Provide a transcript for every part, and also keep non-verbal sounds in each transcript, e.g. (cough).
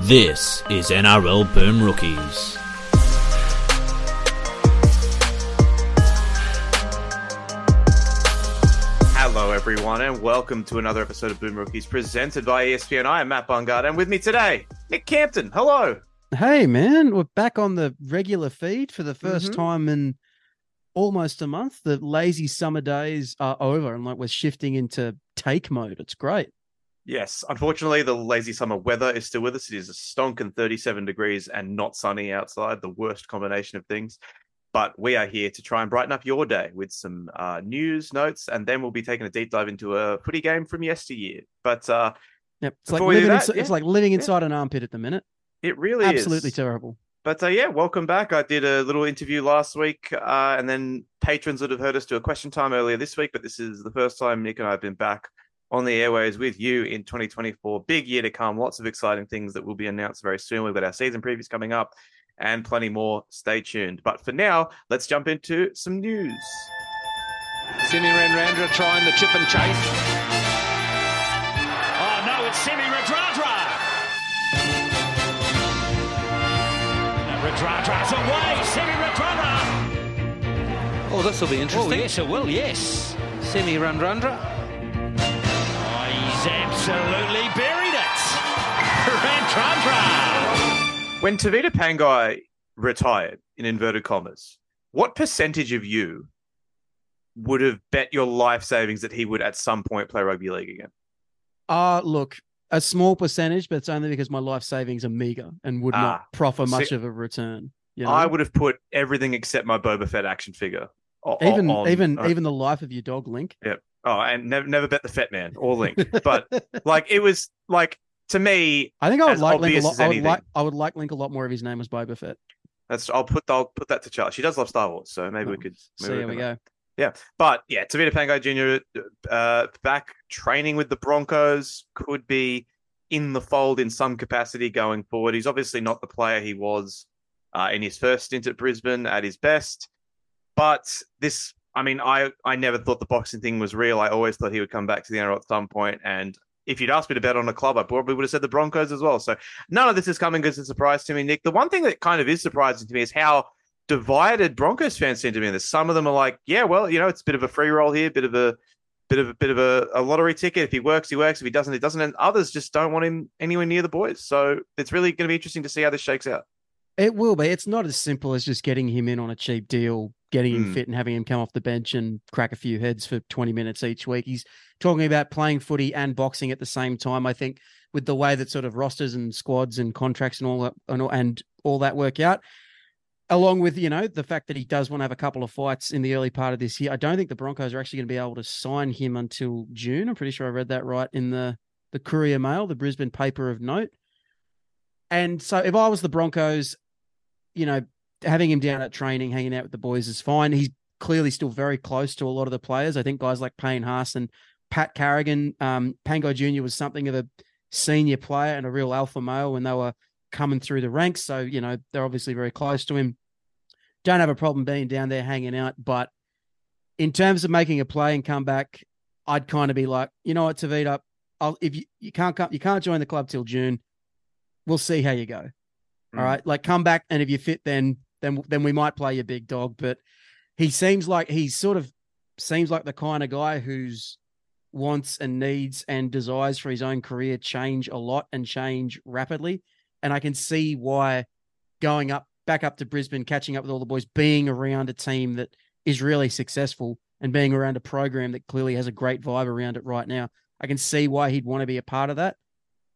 This is NRL Boom Rookies. Hello, everyone, and welcome to another episode of Boom Rookies presented by ESPN. I am Matt Bungard, and with me today, Nick Campton. Hello. Hey man, we're back on the regular feed for the 1st Mhm. time in almost a month. The lazy summer days are over and like we're shifting into take mode. It's great. Yes, unfortunately, the lazy summer weather is still with us. It is a stonking 37 degrees and not sunny outside, the worst combination of things. But we are here to try and brighten up your day with some uh, news, notes, and then we'll be taking a deep dive into a footy game from yesteryear. But uh, Yep. It's like Before we do living that, insi- it's like living yeah. inside an armpit at the minute. it really Absolutely is. terrible. But uh, yeah, welcome back. I did a little interview last week, uh, and then patrons would have heard us do a question time earlier this week. But this is the first time Nick and I have been back on the airways with you in 2024. Big year to come. Lots of exciting things that will be announced very soon. We've got our season previews coming up, and plenty more. Stay tuned. But for now, let's jump into some news. Simi Renrandra trying the chip and chase. Oh no, it's Semi Radradra. Radradra's away. Semi Radradra. Oh, this will be interesting. Oh yes, it will. Yes. Simi Randrandra. When Tevita Pangai retired, in inverted commas, what percentage of you would have bet your life savings that he would at some point play rugby league again? Uh look, a small percentage, but it's only because my life savings are meager and would Ah, not proffer see- much of a return. You know? I would have put everything except my Boba Fett action figure. o- o- even on- even uh, even the life of your dog Link. Yep. oh, and never never bet the Fett Man or Link. (laughs) But like it was like to me, I think I would like Link a lot. I would like I would like Link a lot more if his name was Boba Fett. that's I'll put I'll put that to Charlie. She does love Star Wars, so maybe we Oh, could. So maybe here we can- go. But yeah, Tevita Pangai Jr. Uh, back training with the Broncos could be in the fold in some capacity going forward. He's obviously not the player he was uh, in his first stint at Brisbane at his best. But this, I mean, I I never thought the boxing thing was real. I always thought he would come back to the NRL at some. And if you'd asked me to bet on a club, I probably would have said the Broncos as well. So none of this is coming as a surprise to me, Nick. The one thing that kind of is surprising to me is how divided Broncos fans seem to be in. Some of them are like, yeah, well, you know, it's a bit of a free roll here, bit of a bit of a bit of a, a lottery ticket. If he works, he works. If he doesn't, he doesn't. And others just don't want him anywhere near the boys. So it's really going to be interesting to see how this shakes out. It will be. It's not as simple as just getting him in on a cheap deal, getting him Mm. fit, and having him come off the bench and crack a few heads for 20 minutes each week. He's talking about playing footy and boxing at the same time. I think with the way that sort of rosters and squads and contracts and all that and all, and all that work out, along with you know the fact that he does want to have a couple of fights in the early part of this year. I don't think the Broncos are actually going to be able to sign him until June. I'm pretty sure I read that right in the the Courier Mail, the Brisbane paper of note. And so if I was the Broncos, you know, having him down at training, hanging out with the boys is fine. He's clearly still very close to a lot of the players. I think guys like Payne Haas and Pat Carrigan, um, Pangai Jr. was something of a senior player and a real alpha male when they were coming through the ranks. So, you know, they're obviously very close to him. Don't have a problem being down there hanging out. But in terms of making a play and come back, I'd kind of be like, you know what, Tevita, I'll if you, you can't come you can't join the club till June. We'll see how you go. Mm. All right, like come back, and if you're fit, then then then we might play your big dog. But he seems like he's sort of seems like the kind of guy whose wants and needs and desires for his own career change a lot and change rapidly. And I can see why going up back up to Brisbane, catching up with all the boys, being around a team that is really successful and being around a program that clearly has a great vibe around it right now. I can see why he'd want to be a part of that.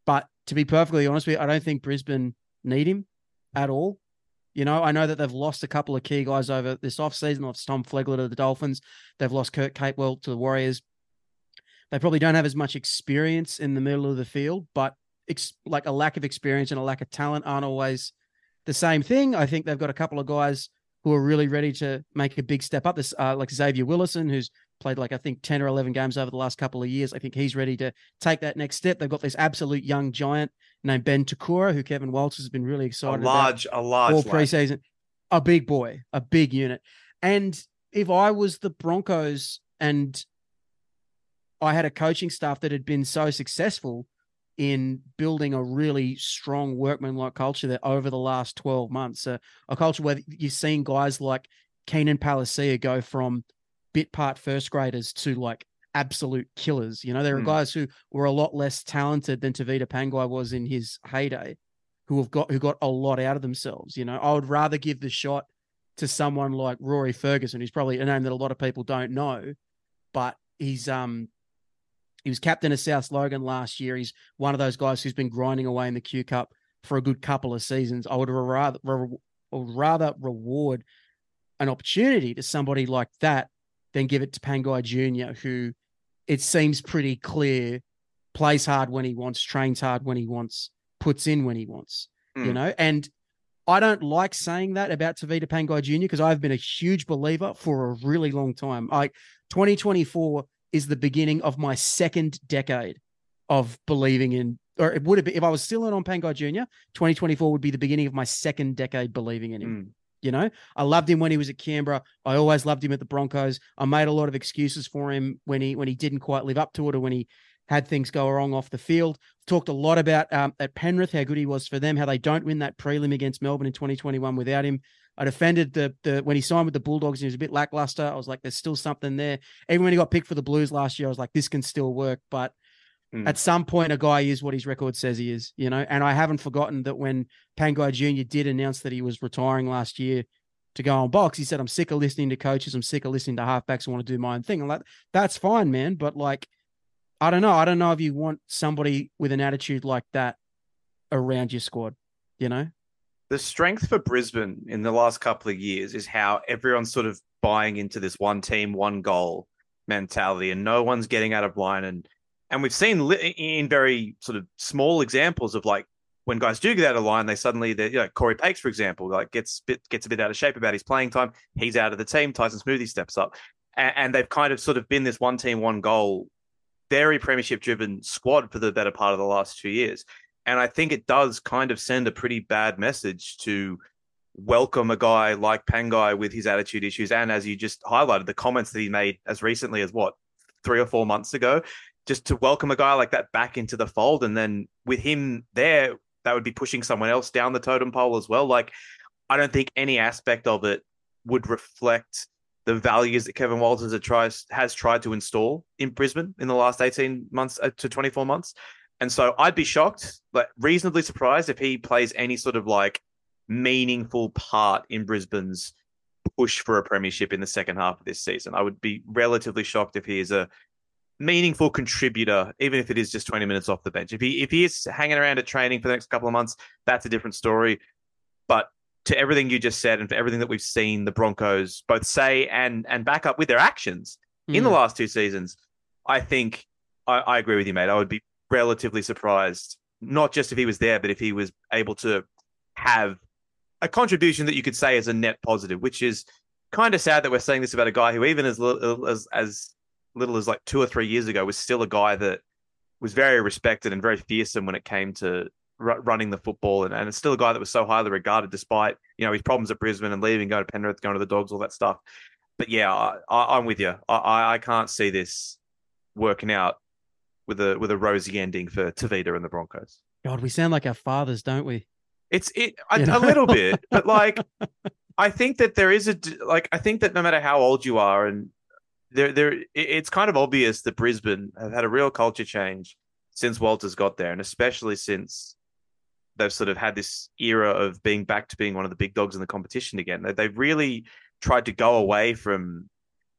But to be perfectly honest with you, I don't think Brisbane need him at all. You know, I know that they've lost a couple of key guys over this offseason. They've lost Tom Flegler to the Dolphins. They've lost Kurt Capewell to the Warriors. They probably don't have as much experience in the middle of the field, but ex- like a lack of experience and a lack of talent aren't always the same thing. I think they've got a couple of guys who are really ready to make a big step up. This, uh, like Xavier Willison, who's played like I think ten or eleven games over the last couple of years. I think he's ready to take that next step. They've got this absolute young giant named Ben Te Kura, who Kevin Walters has been really A excited about large, a large. all preseason. A big boy, a big unit. And if I was the Broncos and I had a coaching staff that had been so successful in building a really strong workman-like culture that over the last 12 months. Uh, a culture where you've seen guys like Keenan Palasia go from bit part first graders to like absolute killers. You know, there are Mm. guys who were a lot less talented than Tevita Pangai was in his heyday, who have got who got a lot out of themselves. You know, I would rather give the shot to someone like Rory Ferguson, who's probably a name that a lot of people don't know, but he's um he was captain of South Logan last year. He's one of those guys who's been grinding away in the Q Cup for a good couple of seasons. I would rather would rather reward an opportunity to somebody like that than give it to Pangai Jr., who it seems pretty clear plays hard when he wants, trains hard when he wants, puts in when he wants, you Mm. know? And I don't like saying that about Tevita Pangai Jr. because I've been a huge believer for a really long time. Like 2024 is the beginning of my second decade of believing in, or it would have been if I was still in on Pangai Jr., 2024 would be the beginning of my second decade believing in him. Mm. You know, I loved him when he was at Canberra. I always loved him at the Broncos. I made a lot of excuses for him when he when he didn't quite live up to it or when he had things go wrong off the field. Talked a lot about um, at Penrith how good he was for them, how they don't win that prelim against Melbourne in 2021 without him. I defended the the when he signed with the Bulldogs he was a bit lackluster. I was like, there's still something there. Even when he got picked for the Blues last year, I was like, this can still work. But Mm. at some point, a guy is what his record says he is, you know. And I haven't forgotten that when Pangai Jr. did announce that he was retiring last year to go on box, he said, I'm sick of listening to coaches. I'm sick of listening to halfbacks. I want to do my own thing. I'm like, that's fine, man. But like, I don't know. I don't know if you want somebody with an attitude like that around your squad, you know? the strength for Brisbane in the last couple of years is how everyone's sort of buying into this one team, one goal mentality, and no one's getting out of line. And and we've seen li- in very sort of small examples of like when guys do get out of line, they suddenly they you know Corey Paix, for example, like gets bit gets a bit out of shape about his playing time. He's out of the team. Tyson Smoothy steps up, and, and they've kind of sort of been this one team, one goal, very premiership driven squad for the better part of the last two years. And I think it does kind of send a pretty bad message to welcome a guy like Pangai with his attitude issues. And as you just highlighted, the comments that he made as recently as what, three or four months ago, just to welcome a guy like that back into the fold. And then with him there, that would be pushing someone else down the totem pole as well. Like, I don't think any aspect of it would reflect the values that Kevin Walters has tried, to install in Brisbane in the last 18 months uh, to 24 months. And so I'd be shocked, like reasonably surprised if he plays any sort of like meaningful part in Brisbane's push for a premiership in the second half of this season. I would be relatively shocked if he is a meaningful contributor, even if it is just 20 minutes off the bench. If he if he is hanging around at training for the next couple of months, that's a different story. But to everything you just said and for everything that we've seen the Broncos both say and and back up with their actions in the Mm. last two seasons, I think I, I agree with you, mate. I would be relatively surprised, not just if he was there, but if he was able to have a contribution that you could say is a net positive, which is kind of sad that we're saying this about a guy who, even as as as little as like two or three years ago, was still a guy that was very respected and very fearsome when it came to ru- running the football, and, and it's still a guy that was so highly regarded despite you know his problems at Brisbane and leaving, going to Penrith, going to the Dogs, all that stuff. But yeah, I, I'm with you. I, I, I can't see this working out with a with a rosy ending for Tevita and the Broncos. God, we sound like our fathers, don't we? It's it a, You know? a little bit, but like (laughs) I think that there is a like I think that no matter how old you are, and there there it's kind of obvious that Brisbane have had a real culture change since Walters got there, and especially since they've sort of had this era of being back to being one of the big dogs in the competition again. They they've really tried to go away from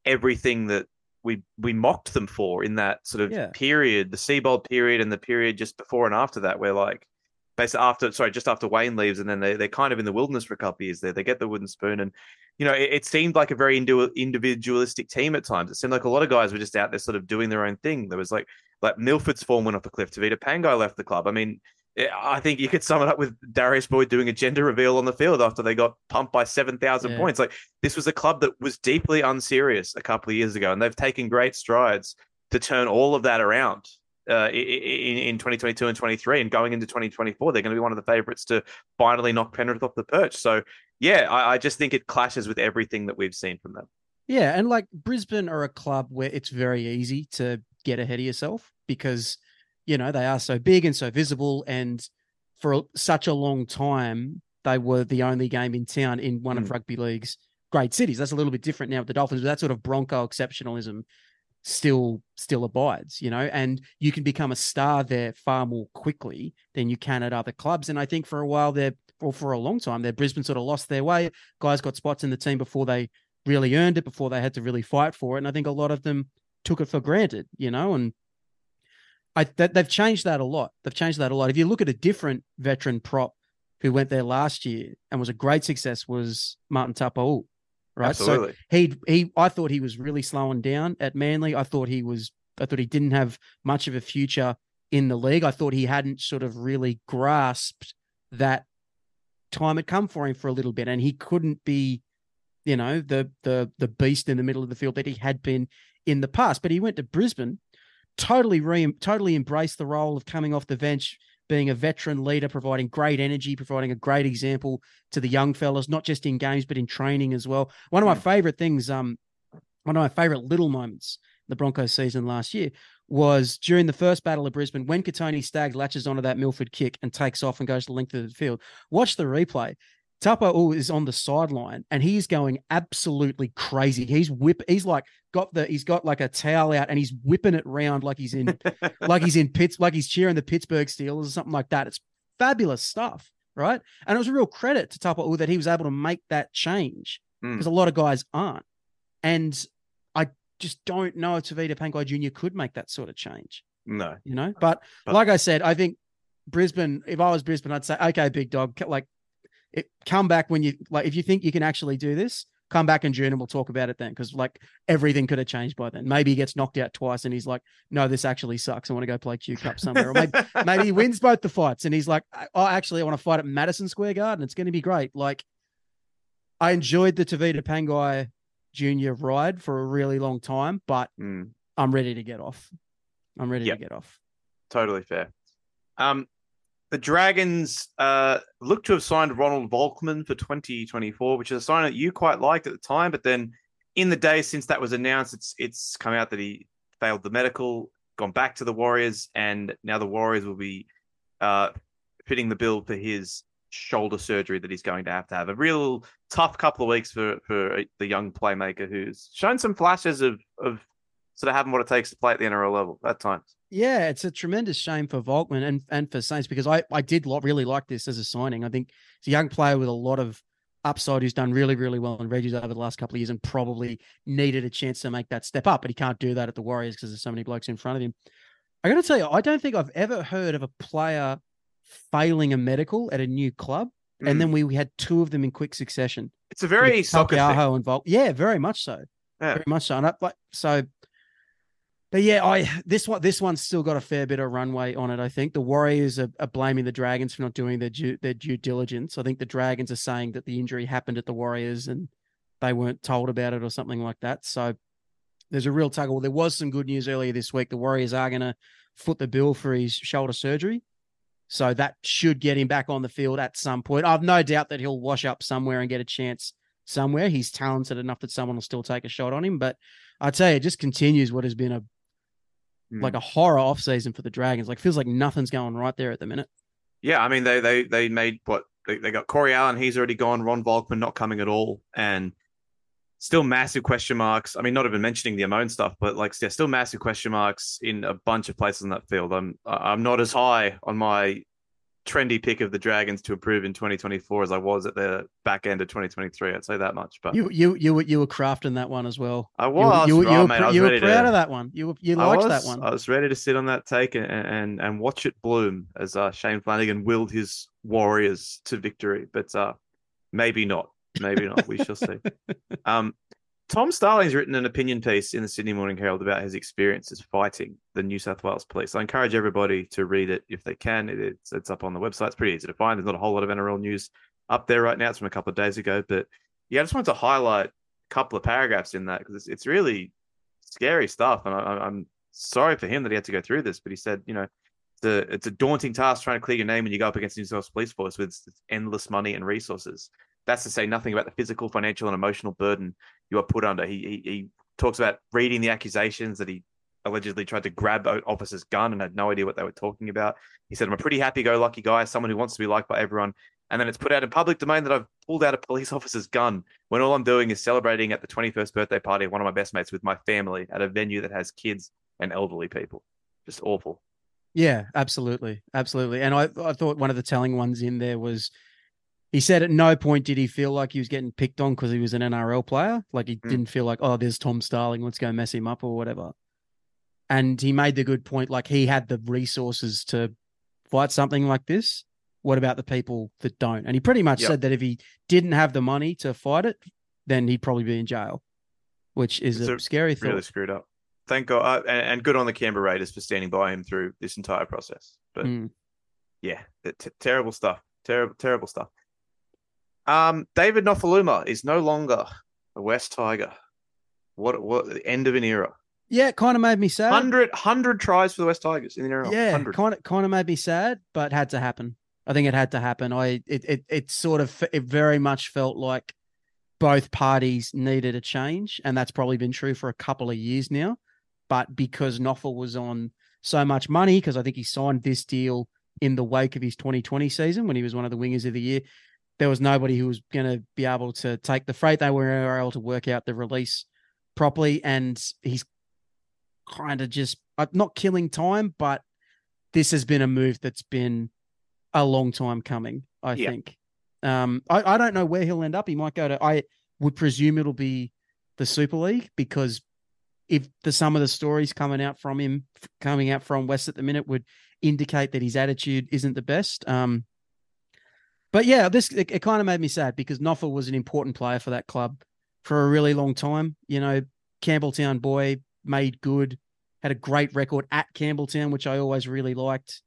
everything that we we mocked them for in that sort of Yeah. period, the Seibold period, and the period just before and after that, where like basically after sorry just after Wayne leaves and then they, they're kind of in the wilderness for a couple of years there. They get the wooden spoon and you know it, it seemed like a very individualistic team at times. It seemed like a lot of guys were just out there sort of doing their own thing. There was like like Milford's form went off the cliff. Tevita Pangai left the club. I mean eh, I think you could sum it up with Darius Boyd doing a gender reveal on the field after they got pumped by 7,000 Yeah. points. Like this was a club that was deeply unserious a couple of years ago and they've taken great strides to turn all of that around uh, in, in 2022 and 23 and going into 2024 they're going to be one of the favorites to finally knock penrith off the perch so yeah I, I just think it clashes with everything that we've seen from them Yeah, and like Brisbane are a club where it's very easy to get ahead of yourself because you know they are so big and so visible, and for such a long time they were the only game in town in one of Mm. rugby league's great cities. That's a little bit different now with the Dolphins, but that sort of Bronco exceptionalism still still abides, you know, and you can become a star there far more quickly than you can at other clubs. And I think for a while there, or for a long time, there Brisbane sort of lost their way. Guys got spots in the team before they really earned it, before they had to really fight for it. And I think a lot of them took it for granted, you know, and I that they've changed that a lot. They've changed that a lot. If you look at a different veteran prop who went there last year and was a great success was Martin Taupau, right? So he he I thought he was really slowing down at Manly. I thought he was I thought he didn't have much of a future in the league. I thought he hadn't sort of really grasped that time had come for him for a little bit and he couldn't be you know the the the beast in the middle of the field that he had been in the past. But he went to Brisbane, totally re totally embraced the role of coming off the bench, being a veteran leader, providing great energy, providing a great example to the young fellas, not just in games but in training as well. One of my favorite things, um, one of my favorite little moments the Broncos season last year was during the first battle of Brisbane when Kotoni Staggs latches onto that Milford kick and takes off and goes the length of the field. Watch the replay. Taupau is on the sideline and he's going absolutely crazy. He's whip. He's like got the. He's got like a towel out and he's whipping it round like he's in, (laughs) like he's in Pitts, like he's cheering the Pittsburgh Steelers or something like that. It's fabulous stuff, right? And it was a real credit to Taupau that he was able to make that change Mm. because a lot of guys aren't. And I just don't know if Tevita Pangai Jr. could make that sort of change No. you know. But, But- like I said, I think Brisbane. If I was Brisbane, I'd say, okay, big dog, like, it, come back when you like. If you think you can actually do this, come back in June and we'll talk about it then. Because like everything could have changed by then. Maybe he gets knocked out twice and he's like, no, this actually sucks. I want to go play Q Cup somewhere. Or maybe (laughs) maybe he wins both the fights and he's like, oh, actually, I want to fight at Madison Square Garden. It's going to be great. Like, I enjoyed the Tevita Pangai Junior ride for a really long time, but Mm. I'm ready to get off. I'm ready Yep. to get off. Totally fair. Um, the Dragons uh, look to have signed Ronald Volkman for 2024, which is a sign that you quite liked at the time. But then, in the days since that was announced, it's it's come out that he failed the medical, gone back to the Warriors, and now the Warriors will be uh, fitting the bill for his shoulder surgery that he's going to have to have. A real tough couple of weeks for for the young playmaker who's shown some flashes of of sort of having what it takes to play at the NRL level at times. Yeah, it's a tremendous shame for Volkman and, and for Saints because I, I did really like this as a signing. I think it's a young player with a lot of upside who's done really, really well in Reggie's over the last couple of years and probably needed a chance to make that step up, but he can't do that at the Warriors because there's so many blokes in front of him. I got to tell you, I don't think I've ever heard of a player failing a medical at a new club, and then mm. we, we had two of them in quick succession. It's a very soccer thing. And Volk. Yeah, very much so. Yeah. Very much so. And I, like so, but yeah, I this one this one's still got a fair bit of runway on it. I think the Warriors are, are blaming the Dragons for not doing their due their due diligence. I think the Dragons are saying that the injury happened at the Warriors and they weren't told about it or something like that. So there's a real tug war. There was some good news earlier this week. The Warriors are going to foot the bill for his shoulder surgery. So that should get him back on the field at some point. I've no doubt that he'll wash up somewhere and get a chance somewhere. He's talented enough that someone will still take a shot on him. But I tell you, it just continues what has been a Mm. like a horror off season for the Dragons. Like feels like nothing's going right there at the minute. Yeah, I mean they they they made what they, they got Corey Allan, he's already gone, Ron Volkman not coming at all, and still massive question marks. I mean, not even mentioning the Amon stuff, but like there's still massive question marks in a bunch of places in that field. I'm I'm not as high on my trendy pick of the Dragons to improve in 2024 as I was at the back end of 2023. I'd say that much. But You you you were you were crafting that one as well. I was, you, were- you, oh, were, mate, pr- was you were proud to- of that one. You were, you liked was, that one. I was ready to sit on that take and and, and watch it bloom as uh, Shane Flanagan willed his Warriors to victory, but uh, maybe not. Maybe not. We shall see. (laughs) Um, Tom Starling's written an opinion piece in the Sydney Morning Herald about his experiences fighting the New South Wales Police. I encourage everybody to read it if they can. It, it's it's up on the website. It's pretty easy to find. There's not a whole lot of NRL news up there right now. It's from a couple of days ago, but yeah, I just wanted to highlight a couple of paragraphs in that because it's, it's really scary stuff, and I, I'm sorry for him that he had to go through this. But he said, you know, the it's a daunting task trying to clear your name when you go up against the New South Wales Police Force with endless money and resources. That's to say nothing about the physical, financial, and emotional burden you are put under. He he, he talks about reading the accusations that he allegedly tried to grab officer's gun and had no idea what they were talking about. He said, I'm a pretty happy go lucky guy, someone who wants to be liked by everyone. And then it's put out in public domain that I've pulled out a police (laughs) officer's gun when all I'm doing is celebrating at the 21st birthday party of one of my best mates with my family at a venue that has kids and elderly people. Just awful. Yeah, absolutely, absolutely. And I, I thought one of the telling ones in there was he said at no point did he feel like he was getting picked on because he was an NRL player. Like he Mm. didn't feel like, oh, there's Tom Starling, let's go mess him up or whatever. And he made the good point, like he had the resources to fight something like this. What about the people that don't? And he pretty much Yep. said that if he didn't have the money to fight it, then he'd probably be in jail, which is It's a, scary thought. Really screwed up. Thank God. Uh, and, and good on the Canberra Raiders for standing by him through this entire process. But Mm. yeah, t- terrible stuff. Terrible, terrible stuff. Um, David Nofoaluma is no longer a West Tiger. What what the end of an era. Yeah, it kind of made me sad. 100, 100 tries for the West Tigers in the NRL. Yeah, 100. kind of kind of made me sad, but had to happen. I think it had to happen. I it it it sort of it very much felt like both parties needed a change, and that's probably been true for a couple of years now. But because Noffel was on so much money, because I think he signed this deal in the wake of his 2020 season when he was one of the wingers of the year, there was nobody who was going to be able to take the freight. They were able to work out the release properly, and he's kind of just uh, not killing time, but this has been a move that's been a long time coming. I Yeah. think. Um, I, I don't know where he'll end up. He might go to. I would presume it'll be the Super League because if the some of the stories coming out from him, coming out from West at the minute, would indicate that his attitude isn't the best. Um, but yeah, this it, it kind of made me sad because Noffel was an important player for that club for a really long time. You know, Campbelltown boy, made good, had a great record at Campbelltown, which I always really liked.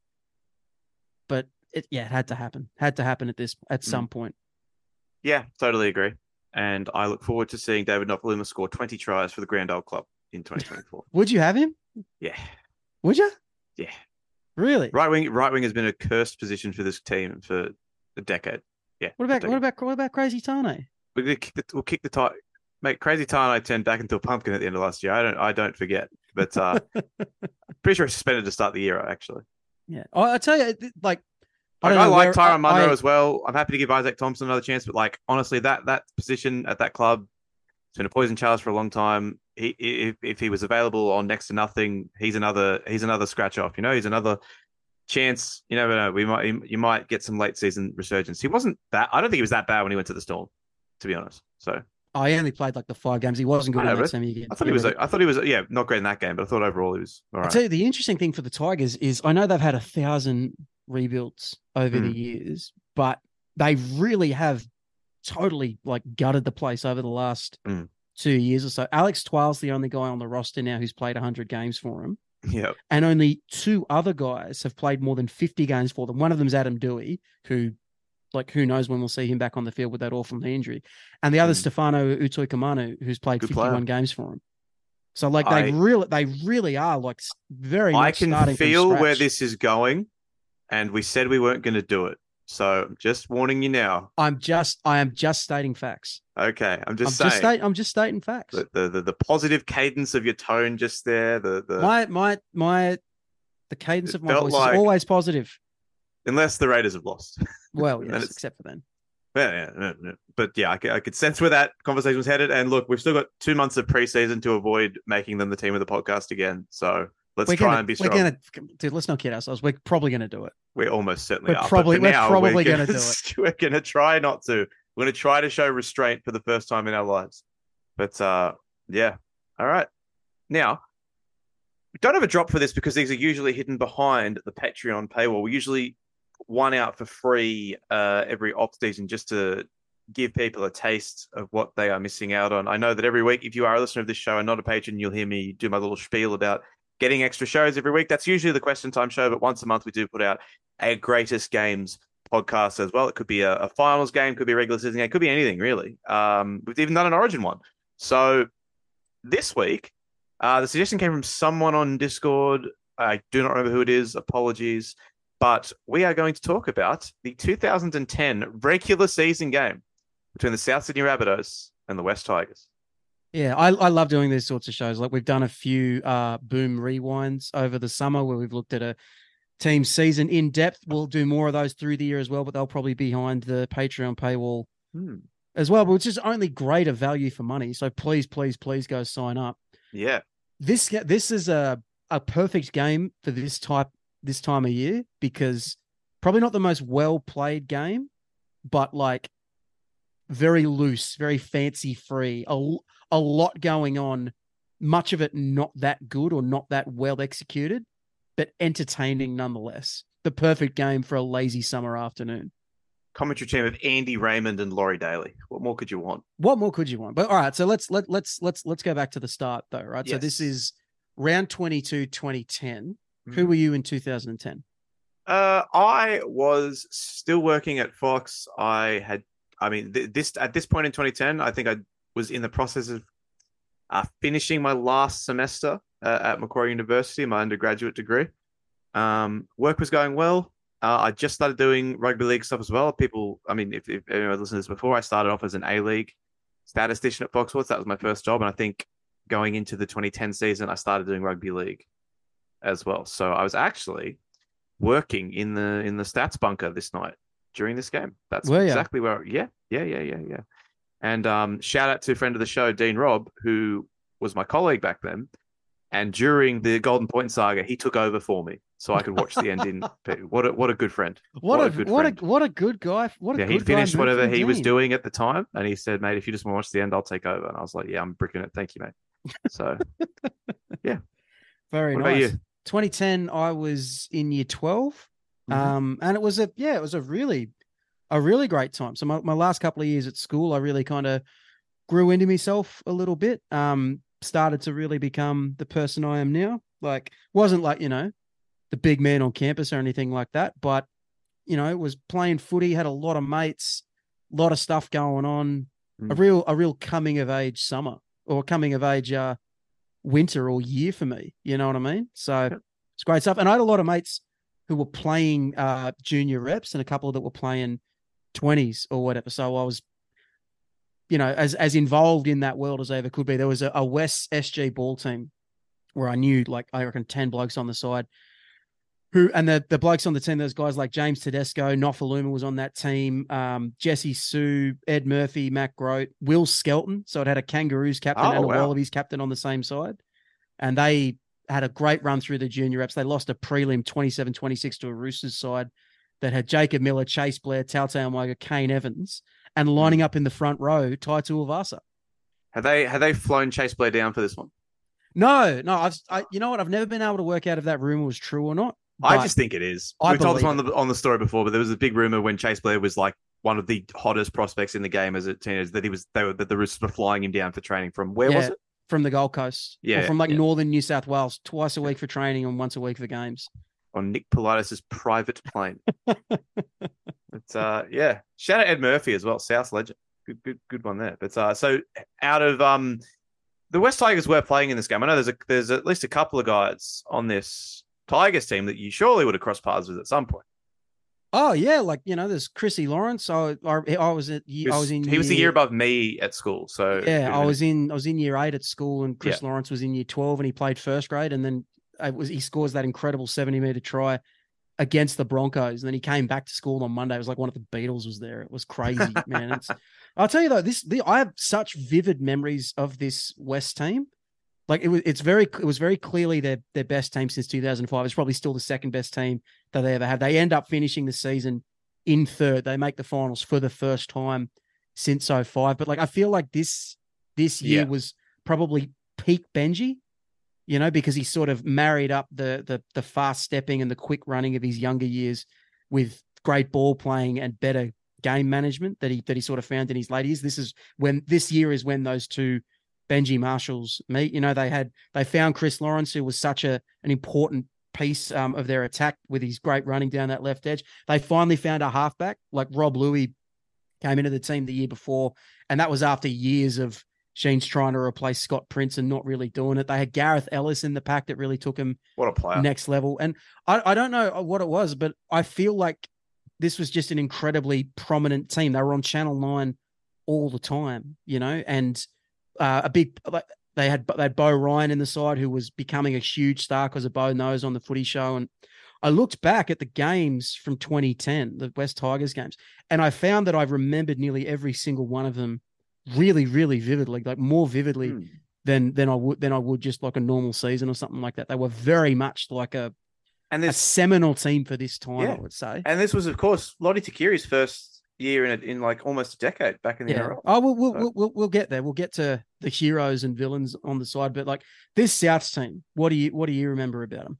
But it yeah, it had to happen. Had to happen at this at Mm. some point. Yeah, totally agree. And I look forward to seeing David Nofoaluma score 20 tries for the Grand Old Club in 2024. (laughs) Would you have him? yeah. Would you? Yeah. Really? Right wing right wing has been a cursed position for this team for a decade. Yeah. What about what about what about Crazy Tane? We're gonna kick the, we'll kick the tie. Mate, Crazy I turned back into a pumpkin at the end of last year. I don't I don't forget. But uh (laughs) pretty sure suspended to start the year, actually. Yeah. I, I tell you, like I, Like, I, like Tyrone Munro I- as well. I'm happy to give Isaac Thompson another chance, but like honestly, that that position at that club, it's been a poison chalice for a long time. He if, if he was available on next to nothing, he's another he's another scratch off. You know, he's another chance. You never know. We might you might get some late season resurgence. He wasn't that. I don't think he was that bad when he went to the Storm, to be honest. So I only played like the five games. He wasn't good I know, in that semi. I thought he was. I thought he was. Yeah, not great in that game, but I thought overall he was all I tell you, the interesting thing for the Tigers is I know they've had a thousand rebuilds over the Mm. years, but they really have totally like gutted the place over the last Mm. two years or so. Alex Twal's the only guy on the roster now who's played 100 games for him, Yeah, and only two other guys have played more than 50 games for them. One of them's Adam Doueihi, who, like, who knows when we'll see him back on the field with that awful knee injury, and the other Mm. Stefano Utoikamanu, who's played Good 51 player. games for him. So like they I- really, they really are like very. I much can feel where this is going, and we said we weren't going to do it. So I'm just warning you now. I'm just, I am just stating facts. Okay, I'm just I'm saying just state, I'm just stating facts. the, the, the the positive cadence of your tone just there. The the my, my, my, the cadence of my voice like- is always positive. unless the Raiders have lost. (laughs) Well, (laughs) yes, except for then. Yeah, yeah, yeah, yeah. but yeah, I could, I could sense where that conversation was headed. And look, we've still got two months of preseason to avoid making them the team of the podcast again. So let's We're try gonna, and be we're strong. gonna, dude. Let's not kid ourselves. We're probably gonna do it. We're almost certainly We're are. probably- we're now, probably gonna, gonna do (laughs) it. We're gonna try not to. We're gonna try to show restraint for the first time in our lives. But uh, yeah, all right. Now we don't have a drop for this because these are usually hidden behind the Patreon paywall. We usually one out for free uh, every off season just to give people a taste of what they are missing out on. I know that every week, if you are a listener of this show and not a patron, you'll hear me do my little spiel about getting extra shows every week. That's usually the question time show, but once a month we do put out a greatest games podcast as well. It could be a, a finals game, could be a regular season game, could be anything really. Um, we've even done an origin one. So this week, uh, the suggestion came from someone on Discord. I do not remember who it is. Apologies. But we are going to talk about the 2010 regular season game between the South Sydney Rabbitohs and the West Tigers. Yeah, I, I love doing these sorts of shows. Like we've done a few uh boom rewinds over the summer where we've looked at a team season in depth. We'll do more of those through the year as well, but they'll probably be behind the Patreon paywall Hmm. as well, which is only greater value for money. So please, please, please go sign up. Yeah. This this is a a perfect game for this type this time of year because probably not the most well played game, but like very loose, very fancy free, a, a lot going on, much of it not that good or not that well executed, but entertaining nonetheless. The perfect game for a lazy summer afternoon. Commentary team of Andy Raymond and Laurie Daley. What more could you want? What more could you want? But all right, so let's let let's let's let's go back to the start though, right? So this is round 22 2010. Who Mhm. were you in 2010? Uh, I was still working at Fox. I had, I mean, th- this at this point in 2010, I think I was in the process of uh, finishing my last semester uh, at Macquarie University, my undergraduate degree. Um, work was going well. Uh, I just started doing rugby league stuff as well. People, I mean, if, if anyone listened to this before, I started off as an A League statistician at Fox Sports. That was my first job, and I think going into the 2010 season, I started doing rugby league as well. So I was actually working in the in the stats bunker this night during this game. That's Were exactly where. Yeah, yeah, yeah, yeah, yeah. And um, shout out to a friend of the show, Dean Robb, who was my colleague back then. And during the Golden Point saga, he took over for me, so I could watch the end in. (laughs) What a what a good friend. What, What a a, good what friend. a what a good guy. What a yeah, he finished whatever he was doing at the time, and he said, "Mate, if you just want to watch the end, I'll take over." And I was like, "Yeah, I'm bricking it. Thank you, mate." So, (laughs) yeah, Very what nice. 2010, I was in year 12. Mhm. Um, and it was a yeah, it was a really a really great time. So my, my last couple of years at school, I really kind of grew into myself a little bit. Um, started to really become the person I am now. Like wasn't like, you know, the big man on campus or anything like that, but you know, it was playing footy, had a lot of mates, a lot of stuff going on. A Mm. real a real coming of age summer or coming of age uh winter or year for me. You know what I mean? So it's great stuff. And I had a lot of mates who were playing uh, junior reps and a couple that were playing 20s or whatever. So I was, you know, as as involved in that world as I ever could be. There was a, a West SG ball team where I knew like I reckon 10 blokes on the side. Who and the the blokes on the team, there's guys like James Tedesco, Nofoaluma was on that team, um, Jesse Sue, Ed Murphy, Matt Grote, Will Skelton. So it had a Kangaroos captain Oh, and a wow. Wallabies captain on the same side. And they had a great run through the junior reps. They lost a prelim 27 26 to a Roosters side that had Jacob Miller, Chase Blair, Tautau Moga, Kane Evans, and lining mm. up in the front row, Tai Tuivasa. Have they have they flown Chase Blair down for this one? No, no, I've, I, you know what? I've never been able to work out if that rumor was true or not. I just think it is. I We've told this on the on the story before, but there was a big rumor when Chase Blair was like one of the hottest prospects in the game as a teenager that he was they were that the Roosters were flying him down for training from where was it? from the Gold Coast, or Yeah, from like yeah. northern New South Wales, twice a week for training and once a week for games. On Nick Politis' private plane. (laughs) it's uh yeah. Shout out Ed Murphy as well, South legend. Good good good one there. But uh so out of um the West Tigers were playing in this game. I know there's a there's at least a couple of guys on this Tigers team that you surely would have crossed paths with at some point. Oh yeah, like you know, there's Chrissy Lawrence. I I, I was at He I was, was in he was a year year- above me at school. So Yeah, I was in I was in year eight at school, and Chris Yeah. Lawrence was in year twelve, and he played first grade, and then Uh, was he scores that incredible seventy meter try against the Broncos, and then he came back to school on Monday. It was like one of the Beatles was there. It was crazy, (laughs) man. It's, I'll tell you though, this the, I have such vivid memories of this West team. Like it was, it's very, it was very clearly their their best team since 2005. It's probably still the second best team that they ever had. They end up finishing the season in third. They make the finals for the first time since 05. But like I feel like this this year Yeah. was probably peak Benji, you know, because he sort of married up the the the fast stepping and the quick running of his younger years with great ball playing and better game management that he that he sort of found in his later years. This is when this year is when those two Benji Marshalls meet. You know, they had they found Chris Lawrence, who was such a an important piece um, of their attack with his great running down that left edge. They finally found a halfback like Rob Lui came into the team the year before, and that was after years of Sheen's trying to replace Scott Prince and not really doing it. They had Gareth Ellis in the pack that really took him what a player. next level. And I, I don't know what it was, but I feel like this was just an incredibly prominent team. They were on Channel 9 all the time, you know, and uh, a big like they had they had Beau Ryan in the side who was becoming a huge star because of Beau knows on the footy show. And I looked back at the games from 2010, the West Tigers games, and I found that I remembered nearly every single one of them really, really vividly, like more vividly Hmm. than than I would than I would just like a normal season or something like that. They were very much like a, And a seminal team for this time, Yeah. I would say. and this was of course Lote Tuqiri's first year in a, in like almost a decade back in the Yeah. NRL. Oh, we'll we'll, So- we'll we'll we'll get there. We'll get to the heroes and villains on the side, but like this Souths team, what do you what do you remember about them?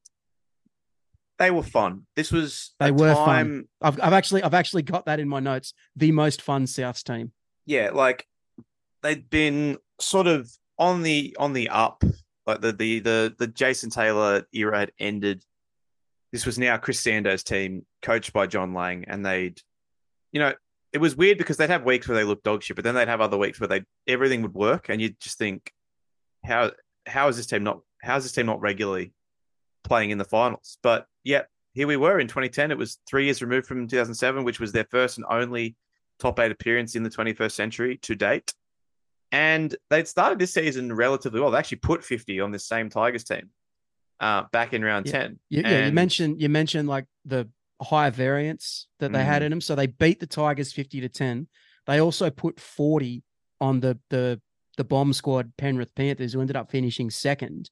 They were fun. This was They were fun. I've I've actually I've actually got that in my notes. The most fun Souths team. yeah, like they'd been sort of on the on the up. Like the the the the Jason Taylor era had ended. This was now Chris Sandow's team, coached by John Lang, and they'd, you know, it was weird because they'd have weeks where they looked dog shit, but then they'd have other weeks where they everything would work, and you'd just think, how how is this team not how is this team not regularly playing in the finals? But yeah, here we were in 2010. It was three years removed from 2007, which was their first and only top eight appearance in the 21st century to date. And they'd started this season relatively well. They actually put 50 on this same Tigers team uh, back in round 10. You, yeah, you mentioned you mentioned like the higher variance that they had Mm. in them. So they beat the Tigers fifty to ten. They also put forty on the the the bomb squad Penrith Panthers, who ended up finishing second.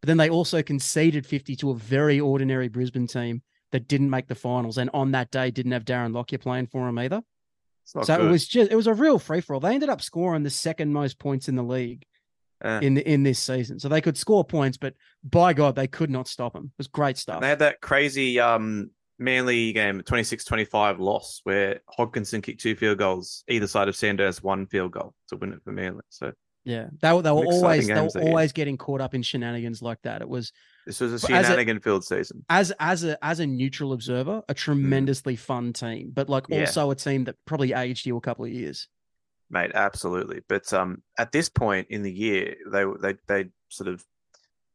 But then they also conceded fifty to a very ordinary Brisbane team that didn't make the finals, and on that day didn't have Darren Lockyer playing for them either. So good. it was just it was a real free for all. They ended up scoring the second most points in the league Uh, in in this season. So they could score points, but by God, they could not stop them. It was great stuff. They had that crazy um, Manly game, 26-25 loss, where Hodkinson kicked two field goals either side of Sanders, one field goal to win it for Manly. So Yeah, they were they were always they were that year. always getting caught up in shenanigans like that. It was this was a shenanigan filled season. as as a as a neutral observer, a tremendously fun team, but like Mm. Yeah. also a team that probably aged you a couple of years. Mate, absolutely. But um, at this point in the year, they they they sort of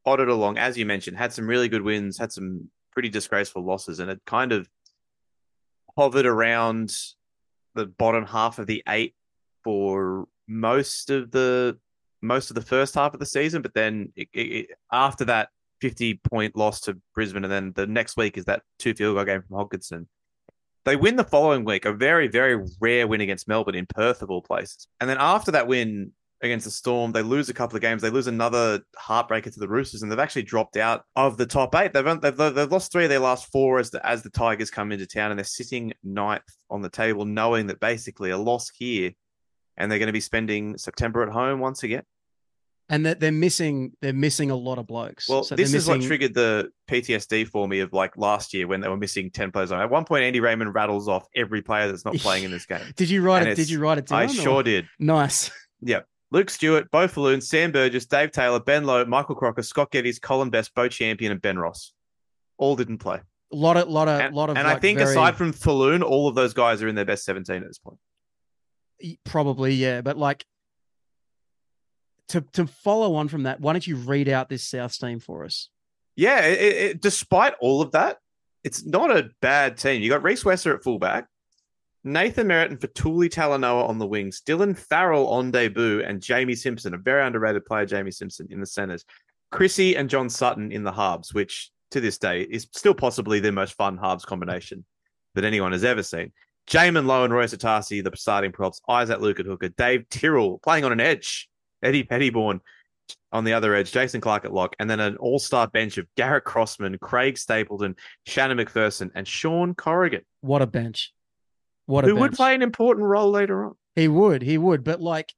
plodded along, as you mentioned, had some really good wins, had some pretty disgraceful losses, and it kind of hovered around the bottom half of the eight for most of the most of the first half of the season. But then it, it, after that fifty point loss to Brisbane, and then the next week is that two field goal game from Hodkinson. They win the following week, a very, very rare win against Melbourne in Perth of all places. And then after that win against the Storm, they lose a couple of games. They lose another heartbreaker to the Roosters, and they've actually dropped out of the top eight. They've they've, they've lost three of their last four as the as the Tigers come into town, and they're sitting ninth on the table, knowing that basically a loss here, and they're going to be spending September at home once again. And that they're missing they're missing a lot of blokes. Well, So this is what triggered the PTSD for me of like last year when they were missing ten players. At one point, Andy Raymond rattles off every player that's not (laughs) playing in this game. Did you write and it? Did you write it down? I or- sure did. Nice. Yep. Luke Stewart, Bo Falloon, Sam Burgess, Dave Taylor, Ben Lowe, Michael Crocker, Scott Geddes, Colin Best, Beau Champion, and Ben Ross. All didn't play. A lot of lot of And, lot of and I think very- aside from Falloon, all of those guys are in their best 17 at this point. Probably yeah, but like to to follow on from that, why don't you read out this South team for us? Yeah, it, it, it- despite all of that, it's not a bad team. You got Rhys Wesser at fullback, Nathan Merritt and Fetuli Talanoa on the wings, Dylan Farrell on debut, and Jamie Simpson, a very underrated player, Jamie Simpson in the centers. Chrissy and John Sutton in the halves, which to this day is still possibly the most fun halves combination that anyone has ever seen. Jaiman Lowe and Roy Asotasi, the starting props, Isaac Luke at hooker, Dave Tyrrell playing on an edge, Eddy Pettybourne on the other edge, Jason Clark at lock, and then an all-star bench of Garrett Crossman, Craig Stapleton, Shannon McPherson, and Sean Corrigan, What a bench. What a who would play an important role later on. He would, he would, but like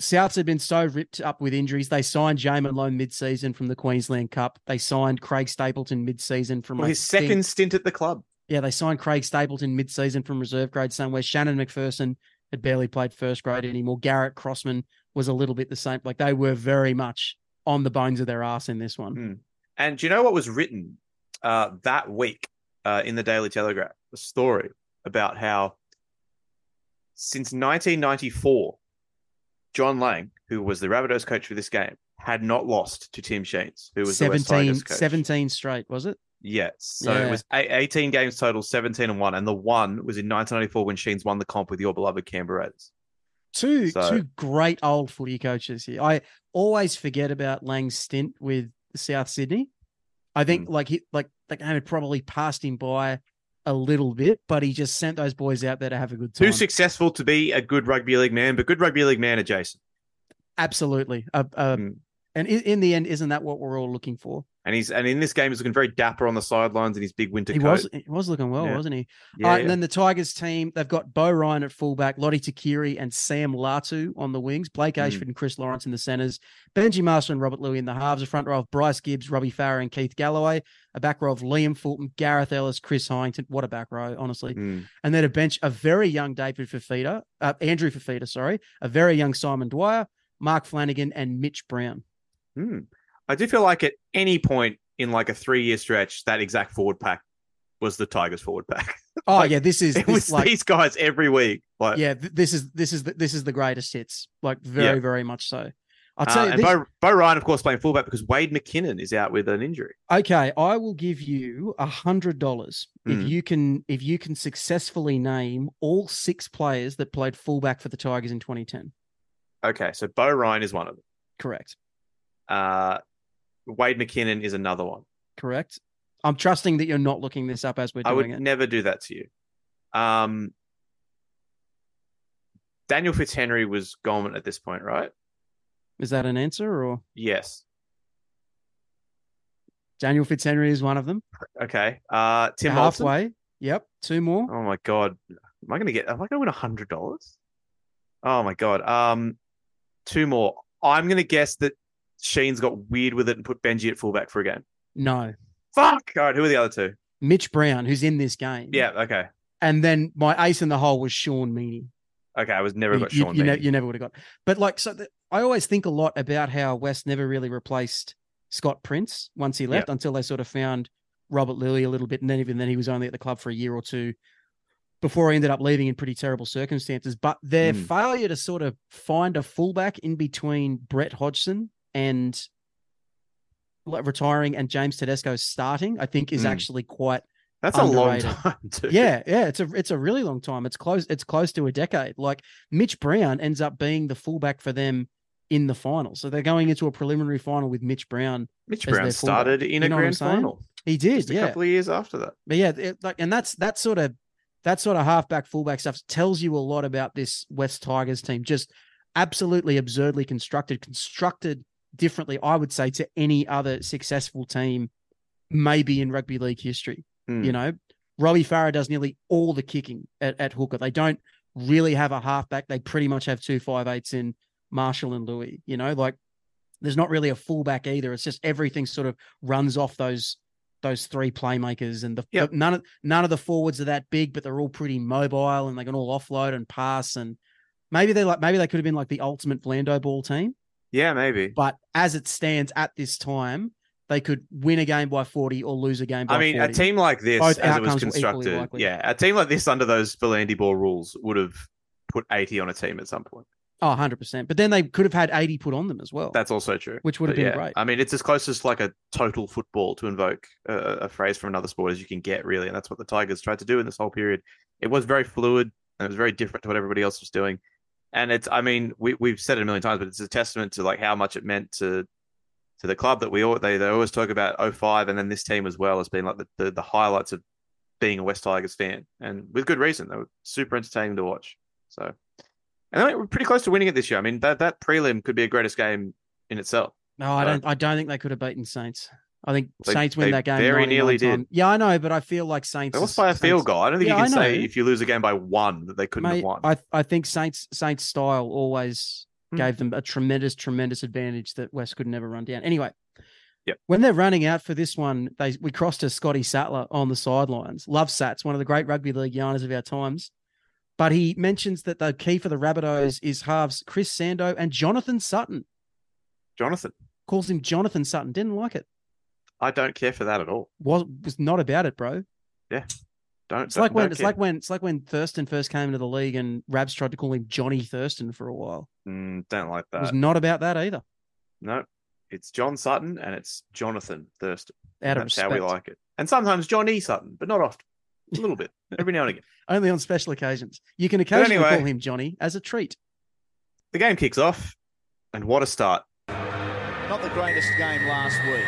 Souths had been so ripped up with injuries. They signed Jaiman Lowe mid-season from the Queensland Cup. They signed Craig Stapleton mid-season from Well, his second stint at the club. Yeah, they signed Craig Stapleton mid-season from reserve grade somewhere. Shannon McPherson had barely played first grade anymore. Garrett Crossman was a little bit the same. Like they were very much on the bones of their ass in this one. Mm. And do you know what was written uh, that week uh, in the Daily Telegraph? A story about how since 1994, John Lang, who was the Rabbitohs coach for this game, had not lost to Tim Sheens, who was the West 17, Tigers coach. 17 straight, was it? Yes. So Yeah. it was 18 games total, 17 and 1. And the one was in 1994 when Sheens won the comp with your beloved Canberra Raiders. Two So- two great old footy coaches here. I always forget about Lang's stint with South Sydney. I think Hmm. like he like the game had probably passed him by a little bit, but he just sent those boys out there to have a good time. Too successful to be a good rugby league man, but good rugby league man adjacent. Absolutely. Uh, uh, Mm. And in, in the end, isn't that what we're all looking for? And he's and in this game he's looking very dapper on the sidelines in his big winter He coat. was he was looking well, Yeah. wasn't he? Yeah, All right, yeah. and then the Tigers team, they've got Beau Ryan at fullback, Lote Tuqiri and Sam Latu on the wings, Blake Mm. Ashford and Chris Lawrence in the centers, Benji Marshall and Robert Lui in the halves, a front row of Bryce Gibbs, Robbie Farah and Keith Galloway, a back row of Liam Fulton, Gareth Ellis, Chris Heighington. What a back row, honestly. Mm. And then a bench, a very young David Fifita, uh, Andrew Fifita, sorry, a very young Simon Dwyer, Mark Flanagan, and Mitch Brown. Hmm. I do feel like at any point in like a three year stretch, that exact forward pack was the Tigers forward pack. (laughs) Oh Like, yeah, this is it this, was like these guys every week. Like yeah, th- this is this is the, this is the greatest hits, like very Yeah. very much so. I'll uh, tell you and this, Beau, Beau Ryan, of course, playing fullback because Wade McKinnon is out with an injury. okay, I will give you a hundred dollars if Mm. you can if you can successfully name all six players that played fullback for the Tigers in 2010. Okay, so Beau Ryan is one of them. Correct. Uh, Wade McKinnon is another one. Correct. I'm trusting that you're not looking this up as we're doing I would it. never do that to you. Um, Daniel Fitzhenry was gone at this point, right? Is that an answer or Yes. Daniel Fitzhenry is one of them? Okay. Uh, Tim Moltzen. halfway. Yep. Two more. Oh my god, am I gonna get? Am I gonna win a hundred dollars? Oh my god. Um, two more. I'm gonna guess that Sheens got weird with it and put Benji at fullback for a game. No. Fuck. All right. Who are the other two? Mitch Brown, who's in this game. Yeah. Okay. And then my ace in the hole was Sean Meaney. Okay. I was never you, got you- Sean. you, ne- Meaney. you never would have got. But like, so the, I always think a lot about how West never really replaced Scott Prince once he left until they sort of found Robert Lui a little bit. And then even then he was only at the club for a year or two before he ended up leaving in pretty terrible circumstances. But their Mm. failure to sort of find a fullback in between Brett Hodgson and like, retiring and James Tedesco starting, I think is Mm. actually quite That's a long time. (laughs) Too. yeah, yeah, it's a it's a really long time. It's close. It's close to a decade. Like Mitch Brown ends up being the fullback for them in the final. So they're going into a preliminary final with Mitch Brown. Mitch Brown started in You a know I'm grand final He did, just a yeah. couple of years after that. But yeah, it, like, and that's that sort of that sort of halfback fullback stuff tells you a lot about this West Tigers team. Just absolutely absurdly constructed, constructed differently, I would say, to any other successful team, maybe in rugby league history. Hmm. You know, Robbie Farah does nearly all the kicking at, at hooker. They don't really have a halfback. They pretty much have two five eights in Marshall and Lui. You know, like there's not really a fullback either. It's just everything sort of runs off those those three playmakers and the Yep. none of none of the forwards are that big, but they're all pretty mobile and they can all offload and pass and maybe they like maybe they could have been like the ultimate Blando ball team. Yeah, maybe. But as it stands at this time, they could win a game by 40 or lose a game by forty. I mean, 40. a team like this, Both as it was outcomes were equally constructed, yeah, a team like this under those Philandy ball rules would have put 80 on a team at some point. Oh, 100%. But then they could have had 80 put on them as well. That's also true. Which would have But been yeah, great. I mean, it's as close as like a total football to invoke a, a phrase from another sport as you can get, really. And that's what the Tigers tried to do in this whole period. It was very fluid and it was very different to what everybody else was doing. And it's, I mean, we, we've said it a million times, but it's a testament to like how much it meant to to the club that we all, they, they always talk about 05 and then this team as well as being like the, the, the highlights of being a West Tigers fan. And with good reason. They were super entertaining to watch. So, and they we're pretty close to winning it this year. I mean, that, that prelim could be a greatest game in itself. No, I don't. I don't think they could have beaten Saints. I think They- Saints win that game. very nearly did. Yeah, I know, but I feel like Saints. They lost by a field goal. I don't think Yeah, you can say if you lose a game by one that they couldn't Mate, have won. I I think Saints Saints style always Hmm. gave them a tremendous tremendous advantage that West could never run down. Anyway, Yep. when they're running out for this one, they we crossed to Scotty Sattler on the sidelines. Love Sats, one of the great rugby league yarners of our times. But he mentions that the key for the Rabbitohs is halves Chris Sandow and Jonathan Sutton. Jonathan, Calls him Jonathan Sutton. Didn't like it. I don't care for that at all. Was was not about it, bro. Yeah. Don't. It's like don't when it's care. like when it's like when Thurston first came into the league and Rabs tried to call him Johnny Thurston for a while. Mm, don't like that. It was not about that either. No, it's John Sutton and it's Jonathan Thurston. Out of That's respect. how we like it. And sometimes Johnny Sutton, but not often. A little bit, (laughs) every now and again. Only on special occasions. You can occasionally anyway- call him Johnny as a treat. the game kicks off, and what a start! Not the greatest game last week.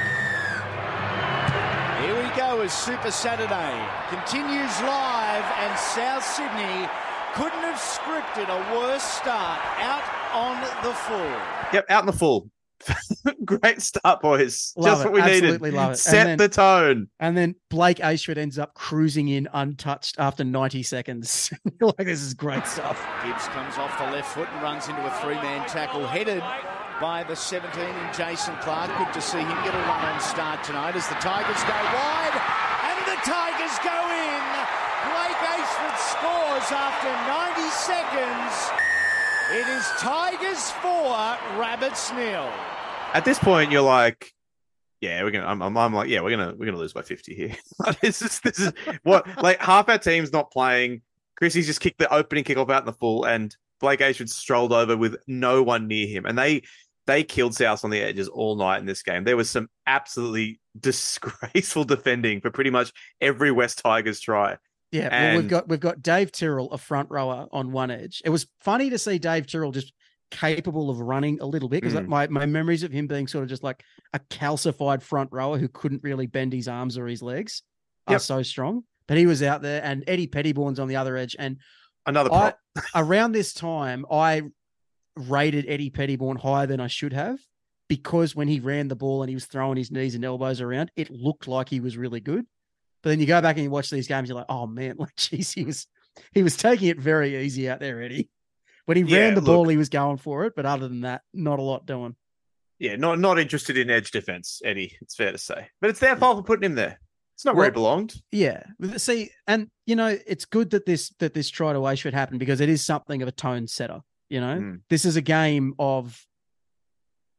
Here as Super Saturday continues live, and South Sydney couldn't have scripted a worse start out on the full. Yep, out in the full. (laughs) Great start, boys. Love Just it. what we Absolutely needed. love it. Set then- the tone. And then Blake Ashford ends up cruising in untouched after 90 seconds. (laughs) Like, this is great stuff. Gibbs comes off the left foot and runs into a three-man tackle, headed by the 17 in Jason Clark. Good to see him get a run on start tonight as the Tigers go wide, and the Tigers go in. Blake Ashford scores after 90 seconds. It is Tigers four, Rabbits nil. At this point, you're like, yeah, we're gonna. I'm, I'm, I'm like, yeah, we're gonna, we're gonna lose by 50 here. (laughs) this is, this is what like half our team's not playing. Chrissy's just kicked the opening kickoff out in the full, and Blake Ashford strolled over with no one near him, and they they killed South on the edges all night in this game. There was some absolutely (laughs) disgraceful defending for pretty much every West Tigers try. Yeah, well, we've got we've got Dave Tyrrell, a front rower on one edge. It was funny to see Dave Tyrrell just capable of running a little bit because Mm. my, my memories of him being sort of just like a calcified front rower who couldn't really bend his arms or his legs are so strong. But he was out there, and Eddy Pettybourne's on the other edge. And Another I, (laughs) around this time, I rated Eddy Pettybourne higher than I should have because when he ran the ball and he was throwing his knees and elbows around, it looked like he was really good. But then you go back and you watch these games, you're like, oh man, (laughs) like geez, he was he was taking it very easy out there, Eddy. When he Yeah, ran the ball, he was going for it, but other than that, not a lot doing. yeah, not not interested in edge defense, Eddy. It's fair to say, but it's their fault for putting him there. It's not where he belonged. Yeah. See, and you know, it's good that this that this try to should happen because it is something of a tone setter. You know, Mm. this is a game of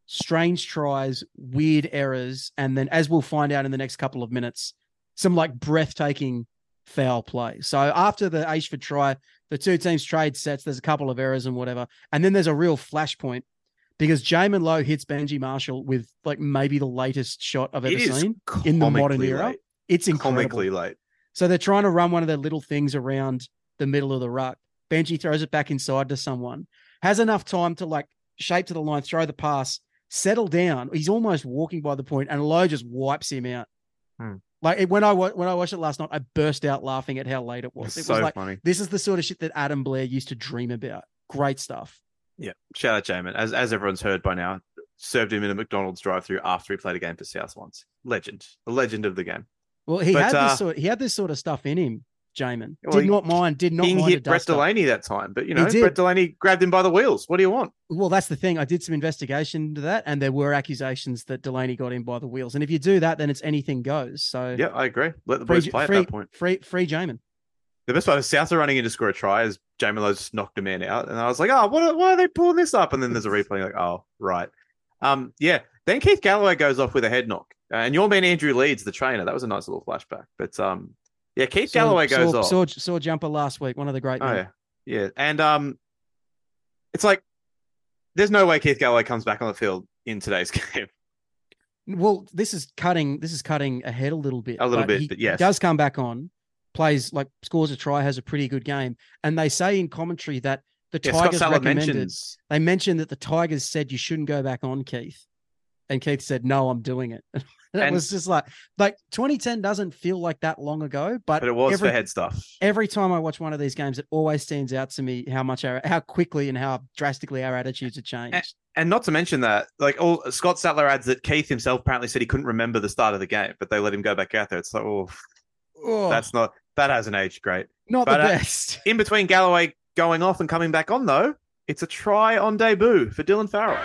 strange tries, weird errors, and then as we'll find out in the next couple of minutes, some like breathtaking foul play. So after the Ashford try, the two teams trade sets, there's a couple of errors and whatever. And then there's a real flashpoint because Jaiman Lowe hits Benji Marshall with like maybe the latest shot I've ever seen in the modern comically era. It's incredible. Comically late. So they're trying to run one of their little things around the middle of the ruck. Benji throws it back inside to someone, has enough time to like shape to the line, throw the pass, settle down. He's almost walking by the point, and Lowe just wipes him out. Hmm. Like it- when I when I watched it last night, I burst out laughing at how late it was. It was so like funny. this is the sort of shit that Adam Blair used to dream about. Great stuff. Yeah. Shout out Jaiman. As as everyone's heard by now, served him in a McDonald's drive-through after he played a game for South once. Legend. The legend of the game. Well, he But, had uh, this sort. He had this sort of stuff in him. Jaiman Well, did not mind. Did not he mind hit Brett up. Delaney that time, but you know. Brett Delaney grabbed him by the wheels. What do you want? Well, that's the thing. I did some investigation into that, and there were accusations that Delaney got in by the wheels. And if you do that, then it's anything goes. So Yeah, I agree. Let the free, boys play free, at that point. free, free Jaiman. The best part is South are running in to score a try as Jaiman Lowe just knocked a man out. And I was like, oh, what are, why are they pulling this up? And then there's a replay like, oh, right. Um, yeah. Then Keith Galloway goes off with a head knock. And your man Andrew Leeds, the trainer. That was a nice little flashback. But um, yeah, Keith Saw- Galloway goes saw, off. Saw, saw jumper last week. One of the great. Oh men. yeah, yeah, and um, it's like there's no way Keith Galloway comes back on the field in today's (laughs) game. Well, this is cutting. This is cutting ahead a little bit. A little bit, he but yes. does come back on, plays like scores a try, has a pretty good game, and they say in commentary that the Yeah, Tigers recommended. mentions They mentioned that the Tigers said you shouldn't go back on Keith, and Keith said, "No, I'm doing it." (laughs) (laughs) that And- was just like like 2010 doesn't feel like that long ago, but, but it was every, for head stuff. every time I watch one of these games, it always stands out to me how much our how quickly and how drastically our attitudes have changed. And not to mention that, like, all Scott Sattler adds that Keith himself apparently said he couldn't remember the start of the game, but they let him go back out there. It's like, oh, Oh, that's not that hasn't aged great. not but, the uh, best. (laughs) In between Galloway going off and coming back on, though, it's a try on debut for Dylan Farrell.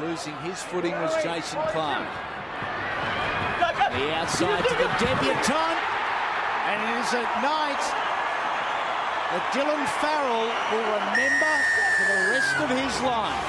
Losing his footing was Jason Clark. The outside to the debutant. And it is a night that Dylan Farrell will remember for the rest of his life.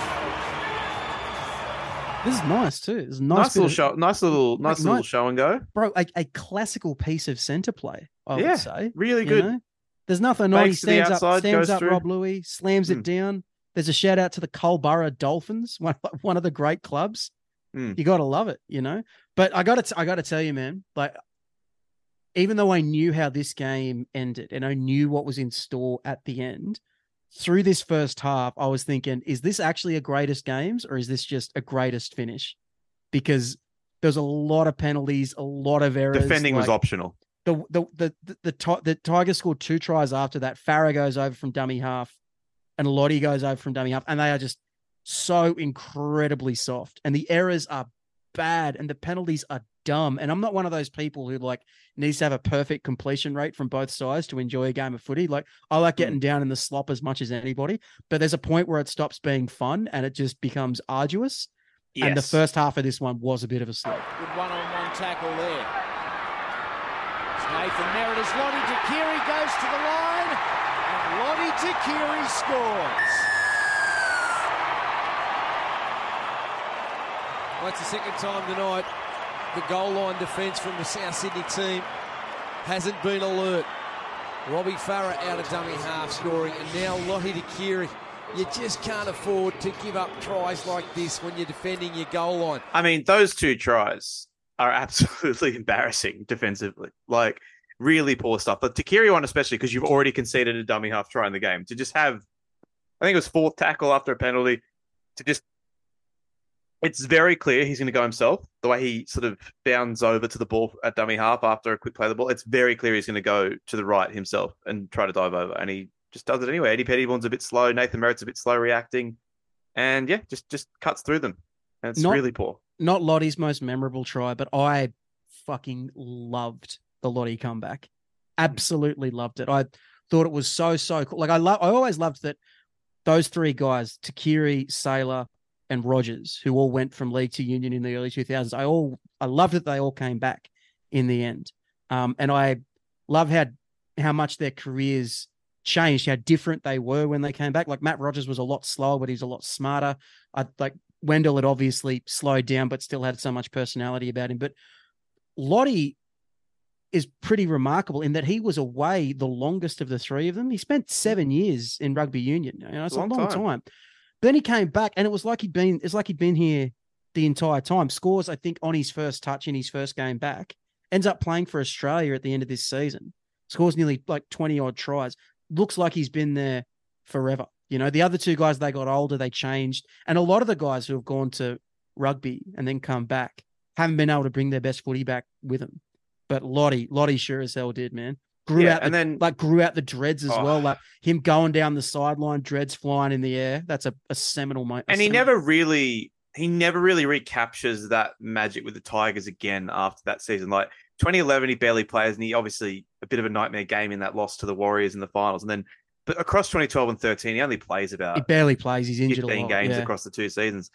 This is nice too. It's a Nice, nice, little of- show, nice little, nice Like, little nice- show and go. bro. A, a classical piece of centre play. I Yeah, would say Really you good. know? There's nothing on. He Fakes to the stands up, outside, stands goes up through. Rob Lui, slams Hmm. it down. There's a shout out to the Colborough Dolphins, (laughs) one one of the great clubs. Hmm. You got to love it, you know. But I got to I got to tell you, man, like even though I knew how this game ended and I knew what was in store at the end, through this first half, I was thinking, is this actually a greatest games or is this just a greatest finish? Because there's a lot of penalties, a lot of errors. Defending was optional. the the the the, the, Ti- the Tigers scored two tries after that. Farah goes over from dummy half, and Lote goes over from dummy half, and they are just so incredibly soft. And the errors are bad, and the penalties are dumb. And I'm not one of those people who like needs to have a perfect completion rate from both sides to enjoy a game of footy. Like I like hmm. getting down in the slop as much as anybody, but there's a point where it stops being fun and it just becomes arduous. And the first half of this one was a bit of a slog. Good one-on-one tackle there. It's Nathan Merritt as Lote Tuqiri goes to the line, and Lote Tuqiri scores. That's the second time tonight the goal line defence from the South Sydney team hasn't been alert. Robbie Farah out of dummy half scoring, and now Lote Tuqiri. You just can't afford to give up tries like this when you're defending your goal line. I mean, those two tries are absolutely (laughs) embarrassing defensively. Like, really poor stuff. But Tuqiri one, especially because you've already conceded a dummy half try in the game, to just have, I think it was fourth tackle after a penalty, to just, it's very clear he's going to go himself. The way he sort of bounds over to the ball at dummy half after a quick play of the ball, it's very clear he's going to go to the right himself and try to dive over. And he just does it anyway. Eddy Pettybourne's a bit slow. Nathan Merritt's a bit slow reacting. And yeah, just just cuts through them. And it's Not- really poor. not Lote's most memorable try, but I fucking loved the Lote comeback. Absolutely loved it. I thought it was so so cool. Like I love, I always loved that those three guys, Tuqiri, Sailor, and Rogers, who all went from league to union in the early 2000s. I all I loved that they all came back in the end. Um, and I love how how much their careers changed, how different they were when they came back. Like Matt Rogers was a lot slower, but he's a lot smarter. I like Wendell had obviously slowed down, but still had so much personality about him. But Lote is pretty remarkable in that he was away the longest of the three of them. He spent seven years in rugby union. You know, it's a Long long, time. time. Then he came back, and it was like he'd been. It's like he'd been here the entire time. Scores, I think, on his first touch in his first game back. Ends up playing for Australia at the end of this season. Scores nearly like twenty odd tries. Looks like he's been there forever. You know, the other two guys they got older, they changed, and a lot of the guys who have gone to rugby and then come back haven't been able to bring their best footy back with them. But Lote, Lote sure as hell did, man. Grew Yeah, out and the, then- like grew out the dreads as Oh. well. Like him going down the sideline, dreads flying in the air. That's a, a seminal moment. and he never really he never really recaptures that magic with the Tigers again after that season. Like 2011, he barely plays, and he obviously a bit of a nightmare game in that loss to the Warriors in the finals. And then, but across 2012 and 13, he only plays about he barely plays. He's injured a 15 lot. games yeah. across the two seasons.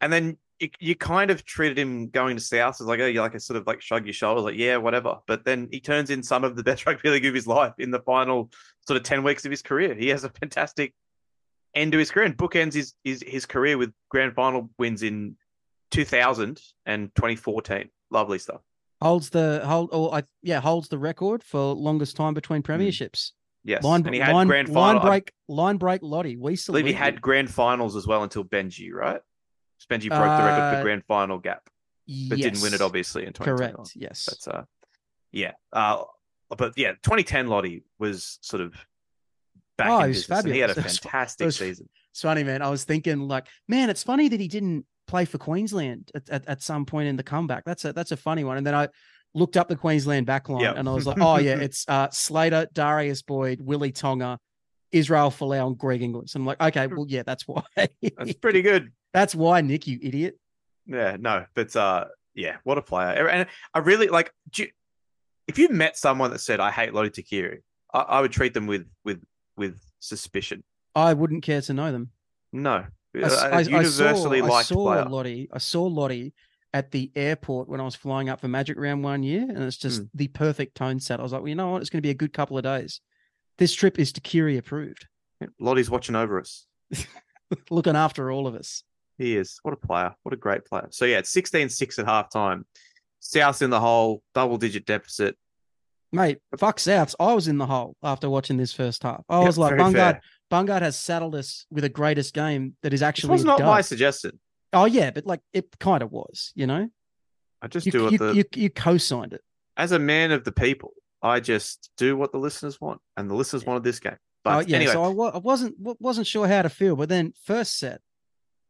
And then you, you kind of treated him going to South as like, oh, you like a sort of like shrug your shoulders, like, yeah, whatever. But then he turns in some of the best (laughs) rugby league of his life in the final sort of 10 weeks of his career. He has a fantastic end to his career and bookends his, his, his career with grand final wins in 2000 and 2014. Lovely stuff. holds the hold. Or I yeah holds the record for longest time between premierships. Yes. Line, Hmm. and he had line, grand line final. I break, line break. Lote, we salute believe he had grand finals as well until Benji, right? Benji broke the record Uh, for grand final gap, but didn't win it obviously in 2021. Correct. Yes. That's uh, yeah. Uh, but yeah, 2010 Lote was sort of back Oh, in business, and he had a fabulous. (laughs) Fantastic it was- season. It's funny, man. I was thinking, like, man, it's funny that he didn't play for Queensland at, at, at some point in the comeback. That's a that's a funny one. And then I looked up the Queensland backline Yep. and I was like, oh yeah, (laughs) it's uh, Slater, Darius Boyd, Willie Tonga, Israel Folau, and Greg Inglis. I'm like, okay, well, yeah, that's why. That's pretty good. That's why, Nick, you idiot. Yeah, no, but uh, yeah, what a player! And I really like. do you- if you met someone that said I hate Lote Tuqiri, I, I would treat them with with with suspicion. I wouldn't care to know them. No, I, Uh, I- universally saw, liked I saw player. Lote. I saw Lote at the airport when I was flying up for Magic Round one year, and it's just Hmm. the perfect tone set. I was like, well, you know what? It's going to be a good couple of days. This trip is Tuqiri approved, Lote's watching over us. (laughs) looking after all of us. He is. What a player. What a great player. So yeah, it's 16-6 at halftime. South in the hole, double digit deficit. Mate, fuck Souths. I was in the hole after watching this first half. I was like, Bungard, fair. Bungard has saddled us with a greatest game that is This actually was a not my suggestion. Oh yeah, but like it kind of was, you know. I just You do what you, the you, you co-signed it. as a man of the people, I just do what the listeners want. And the listeners wanted this game. But oh, yeah, anyway, so I, wa- I wasn't wa- wasn't sure how to feel, but then first set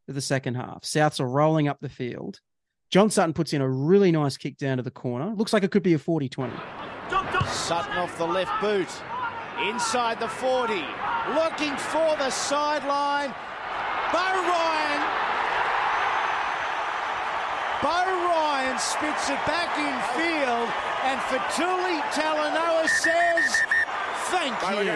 of the second half, Souths are rolling up the field. John Sutton puts in a really nice kick down to the corner. Looks like it could be a 40-20. Sutton off the left boot. Inside the 40. Looking for the sideline. Beau Ryan. Beau Ryan spits it back in field. And Fetuli Talanoa says, thank you.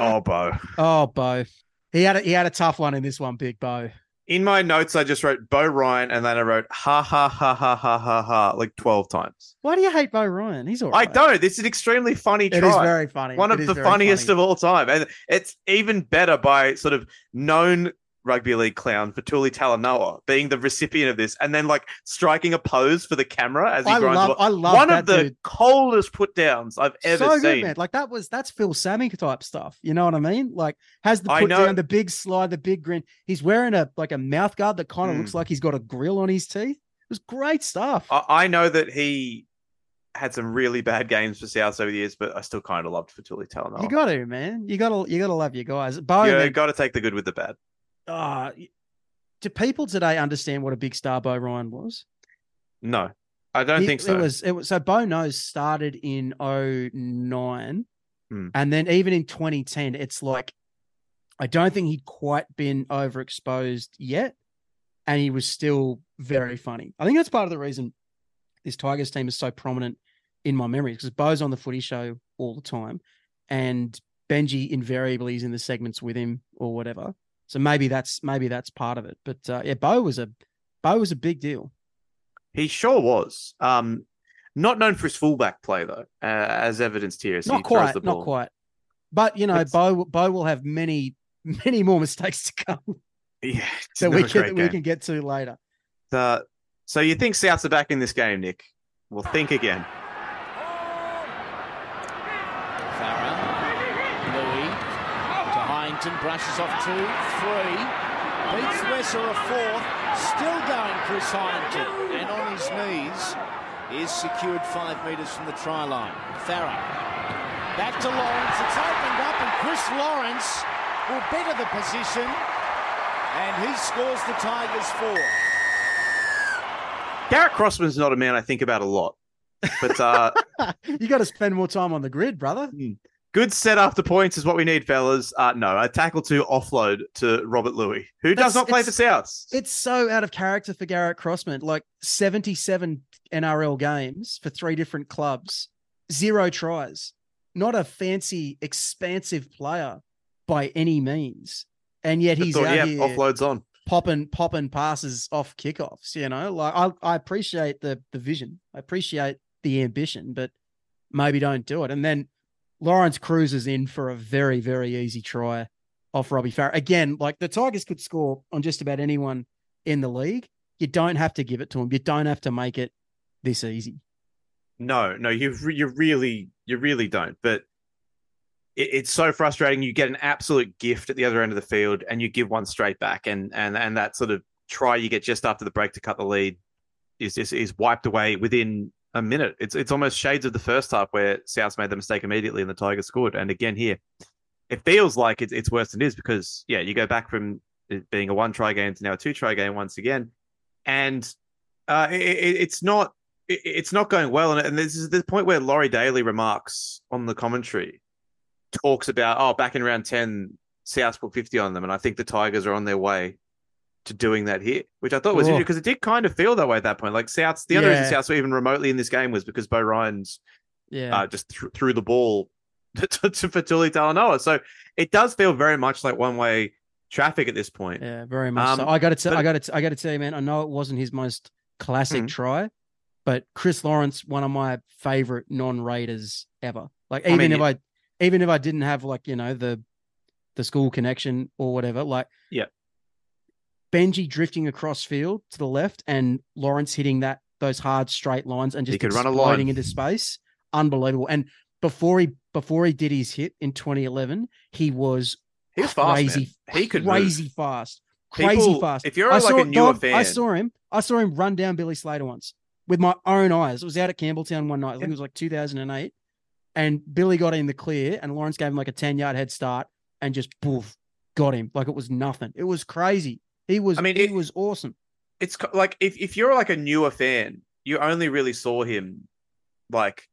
oh, Beau. Oh, Beau. He had a, he had a tough one in this one, Big Beau. In my notes, I just wrote Beau Ryan, and then I wrote ha ha ha ha ha ha ha like twelve times. Why do you hate Beau Ryan? He's all I don't. This is an extremely funny It try. is very funny. One It of the funniest funny. of all time, and it's even better by sort of known rugby league clown Fetuli Talanoa being the recipient of this, and then like striking a pose for the camera as he I grinds. love. I love One of the dude. coldest put downs I've ever so good, seen. man. Like that was that's Phil Sammy type stuff. You know what I mean? Like has the put down, the big slide, the big grin. He's wearing a like a mouth guard that kind of Mm. looks like he's got a grill on his teeth. It was great stuff. I, I know that he had some really bad games for South over the years, but I still kind of loved Fetuli Talanoa. You got to, man. You got to, you got to love your guys. Beau, you got to take the good with the bad. Ah, do people today understand what a big star Beau Ryan was? No, I don't He- think so. It was, it was so Beau knows started in 09 Hmm. and then even in 2010, it's like I don't think he'd quite been overexposed yet, and he was still very funny. I think that's part of the reason this Tigers team is so prominent in my memories because Beau's on the footy show all the time, and Benji invariably is in the segments with him or whatever. So maybe that's maybe that's part of it. But uh, yeah, Beau was a Beau was a big deal. He sure was. Um, not known for his fullback play though, uh, as evidenced here. as not throws quite, the not quite. But you know, It's- Beau Beau will have many (laughs) many more mistakes to come Yeah, (laughs) that we can great we can get to later. Uh, so you think Souths are back in this game, Nick? Well, think again. Farah. Lui. To Brushes off two. Three. Beats Wesser a fourth. Still going Chris Heighington. And on his knees is secured five metres from the try line. Farah. Back to Lawrence. It's opened up and Chris Lawrence will better the position. And he scores the Tigers four. Garrett Crossman's not a man I think about a lot, but uh, (laughs) you got to spend more time on the grid, brother. Good set after points is what we need, fellas. Uh, no, a tackle to offload to Robert Lui, who That's- does not play for Souths. It's so out of character for Garrett Crossman. Like 77 NRL games for three different clubs, zero tries. Not a fancy, expansive player by any means. And yet he's thought, out yeah, here offloads on. popping popping passes off kickoffs. You know, like I, I appreciate the the vision, I appreciate the ambition, but maybe don't do it. And then Lawrence cruises in for a very very easy try off Robbie Farah. Again, like the Tigers could score on just about anyone in the league. You don't have to give it to them. You don't have to make it this easy. No, no, you you really you really don't. But it, it's so frustrating. You get an absolute gift at the other end of the field, and you give one straight back, and and and that sort of try you get just after the break to cut the lead is is, is wiped away within a minute. It's it's almost shades of the first half where Souths made the mistake immediately and the Tigers scored. And again here, it feels like it's it's worse than it is because yeah, you go back from it being a one try game to now a two try game once again, and uh, it, it, it's not it, it's not going well. And, and this is the point where Laurie Daley remarks on the commentary, talks about oh back in round ten, Souths put fifty on them, and I think the Tigers are on their way to doing that here, which I thought was Oh. interesting because it did kind of feel that way at that point. Like Souths, the other Yeah. reason Souths were even remotely in this game was because Beau Ryan's Yeah. uh, just th- threw the ball (laughs) to, to, Fetuli Talanoa. So it does feel very much like one way traffic at this point. Yeah, very much. so. Um, I got to, tell, but- I got to, I got to tell you, man. I know it wasn't his most classic Mhm. try, but Chris Lawrence, one of my favorite non-Raiders ever. Like I even mean, if yeah. I, even if I didn't have like you know the, the school connection or whatever, like Yeah. Benji drifting across field to the left and Lawrence hitting that those hard straight lines and He just could run a exploding line. into space, unbelievable. And before he before he did his hit in 2011, he was He was fast, crazy, man. He could move. crazy fast, crazy People- fast. If you're I like saw, a newer fan, I saw him. I saw him run down Billy Slater once with my own eyes. It was out at Campbelltown one night. I think it was like 2008. And Billy got in the clear, and Lawrence gave him like a 10 yard head start, and just poof, got him like it was nothing. It was crazy. He was. I mean, he it- was awesome. it's like if, if you're like a newer fan, you only really saw him like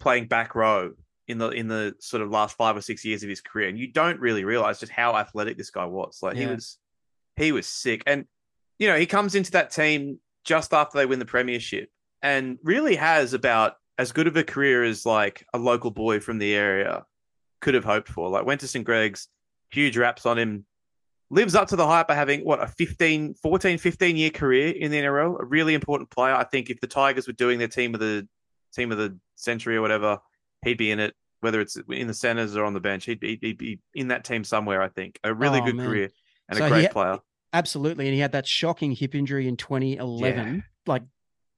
playing back row in the in the sort of last five or six years of his career, and you don't really realize just how athletic this guy was. Like he was he was sick. And you know, he comes into that team just after they win the premiership and really has about as good of a career as like a local boy from the area could have hoped for. Like went to St. Greg's, huge raps on him, lives up to the hype by having what a 15 14 15 year career in the NRL a really important player I think if the Tigers were doing their team of the team of the century or whatever he'd be in it whether it's in the centers or on the bench he'd be, he'd be in that team somewhere I think a really Oh, good man. career and So a great ha- player Absolutely, and he had that shocking hip injury in 2011, like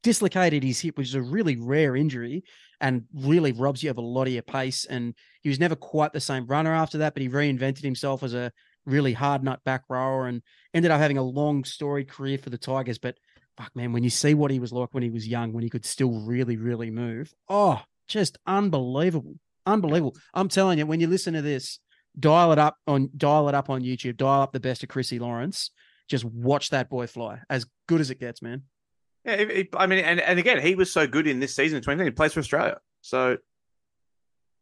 dislocated his hip, which is a really rare injury and really robs you of a lot of your pace. And he was never quite the same runner after that, but he reinvented himself as a really hard nut back rower and ended up having a long storied career for the Tigers. But fuck, man, when you see what he was like when he was young, when he could still really, really move, oh, just unbelievable, unbelievable. I'm telling you, when you listen to this, dial it up on dial it up on YouTube, dial up the best of Chrissy Lawrence. Just watch that boy fly. As good as it gets, man. yeah it- it- I mean and, and again he was so good in this season in 2019 he plays for Australia so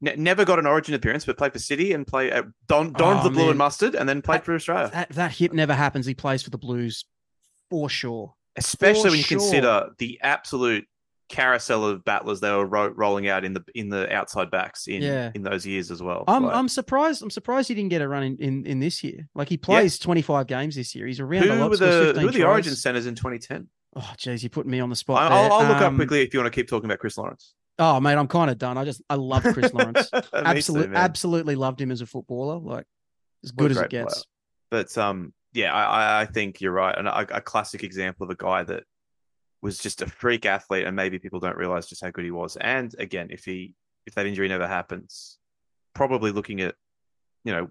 ne- never got an origin appearance but played for City and play at Don donned Oh, the blue man. and mustard and then played That- for Australia That that hip never happens. He plays for the Blues for sure. especially For when you sure. consider the absolute carousel of battlers they were ro- rolling out in the in the outside backs in Yeah. in those years as well. I'm Like, I'm surprised. I'm surprised he didn't get a run in, in, in this year. Like he plays 25 games this year. He's around a who lot. were the 15 who were the. Origin centers in 2010? Oh, geez, you're putting me on the spot. I'll. I'll look up Um, quickly if you want to keep talking about Chris Lawrence. Oh, mate, I'm kind of done. I just I love Chris (laughs) Lawrence. Absolutely, absolutely loved him as a footballer. Like as good as it great gets. But um, yeah, I, I- I think you're right, and a, a classic example of a guy that was just a freak athlete, and maybe people don't realize just how good he was. And again, if he if that injury never happens, probably looking at you know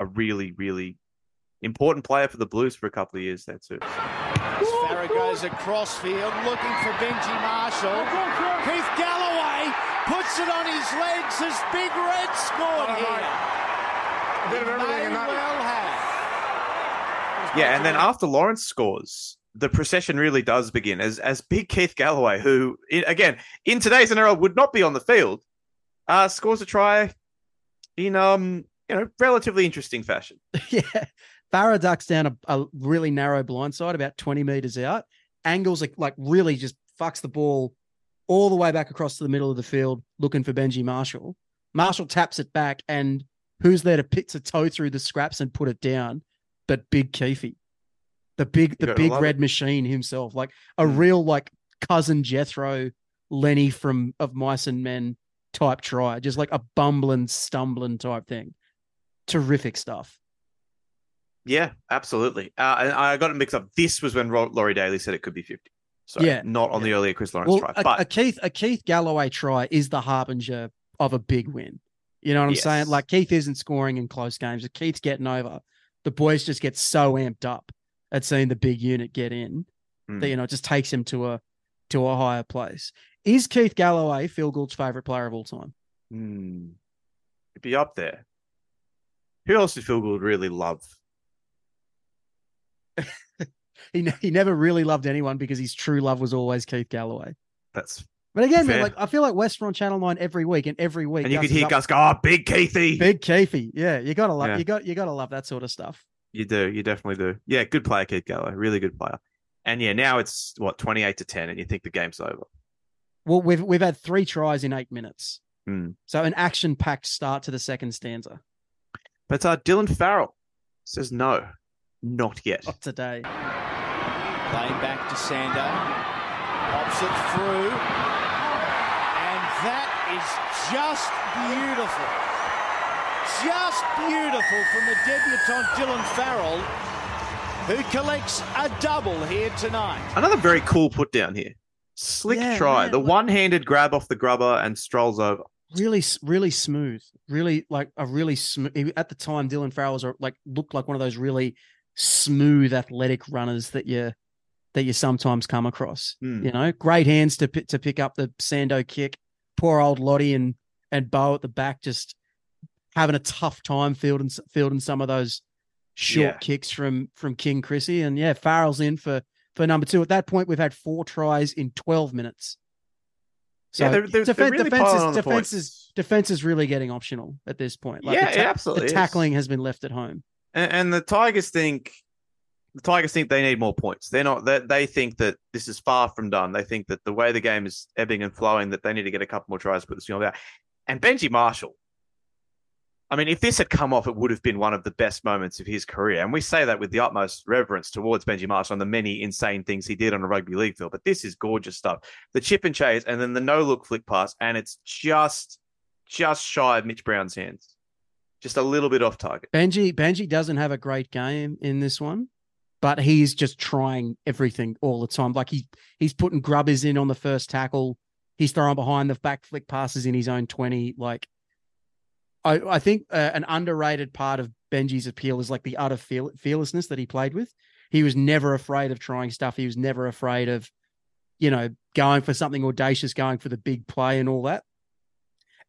a really really important player for the Blues for a couple of years there too. As Farah goes across field looking for Benji Marshall. Keith Galloway puts it on his legs as Big Red scored here. May well have. Yeah, and then after Lawrence scores, the procession really does begin as as Big Keith Galloway, who i- again in today's NRL would not be on the field, uh, scores a try in um you know relatively interesting fashion. (laughs) yeah. Farah ducks down a, a really narrow blindside about 20 meters out, angles like, like really just fucks the ball all the way back across to the middle of the field looking for Benji Marshall. Marshall taps it back, and who's there to pick to toe through the scraps and put it down? But Big Keefe, the big, the big red it. machine himself, like a Mm. real like cousin Jethro, Lenny from of Mice and Men type try, just like a bumbling, stumbling type thing. Terrific stuff. Yeah, absolutely. Uh, and I got it mixed up. This was when Laurie Daley said it could be fifty. So Yeah, not on the earlier Chris Lawrence Well, try, a, but a Keith a Keith Galloway try is the harbinger of a big win. You know what I'm saying? Like Keith isn't scoring in close games. If Keith's getting over, the boys just get so amped up at seeing the big unit get in Mm. that you know it just takes him to a to a higher place. Is Keith Galloway Phil Gould's favorite player of all time? hmm, it'd be up there. Who else did Phil Gould really love? (laughs) He he never really loved anyone because his true love was always Keith Galloway. That's But again, man, like I feel like West on Channel Nine every week, and every week, and you Gus could hear up- Gus go, "Oh, big Keithy." Big Keefy. Yeah, you gotta love Yeah. you got you gotta love that sort of stuff. You do. You definitely do. Yeah, good player, Keith Galloway. Really good player. And yeah, now it's what twenty eight to ten, and you think the game's over. Well, we've we've had three tries in eight minutes. Hmm. So an action packed start to the second stanza. But uh, Dylan Farrell says no, not yet. Not today. Playing back to Sandow. Pops it through. And that is just beautiful. Just beautiful from the debutant Dylan Farrell, who collects a double here tonight. Another very cool put down here. Slick Yeah, try. man, the like- one handed grab off the grubber and strolls over. Really, really smooth. Really like a really smooth. At the time, Dylan Farrell was a- like looked like one of those really smooth athletic runners that you that you sometimes come across. Hmm. You know, great hands to to pick up the Sandow kick. Poor old Lote and and Beau at the back just having a tough time fielding fielding some of those short Yeah. kicks from from King Chrissy. And yeah, Farrell's in for for number two. At that point, we've had four tries in 12 minutes. So Yeah, they're- they're- they're really defense, is, defense, is, defense is really getting optional at this point. Like Yeah, it absolutely The is. tackling has been left at home. And, and the Tigers think the Tigers think they need more points. They're not. They, they think that this is far from done. They think that the way the game is ebbing and flowing, that they need to get a couple more tries to put this field out. And Benji Marshall. I mean, if this had come off, it would have been one of the best moments of his career. And we say that with the utmost reverence towards Benji Marshall and the many insane things he did on a rugby league field. But this is gorgeous stuff. The chip and chase, and then the no look flick pass, and it's just, just shy of Mitch Brown's hands, just a little bit off target. Benji Benji doesn't have a great game in this one, but he's just trying everything all the time. Like he he's putting grubbers in on the first tackle. He's throwing behind the back flick passes in his own 20. Like I, I think uh, an underrated part of Benji's appeal is like the utter fear, fearlessness that he played with. He was never afraid of trying stuff. He was never afraid of, you know, going for something audacious, going for the big play and all that.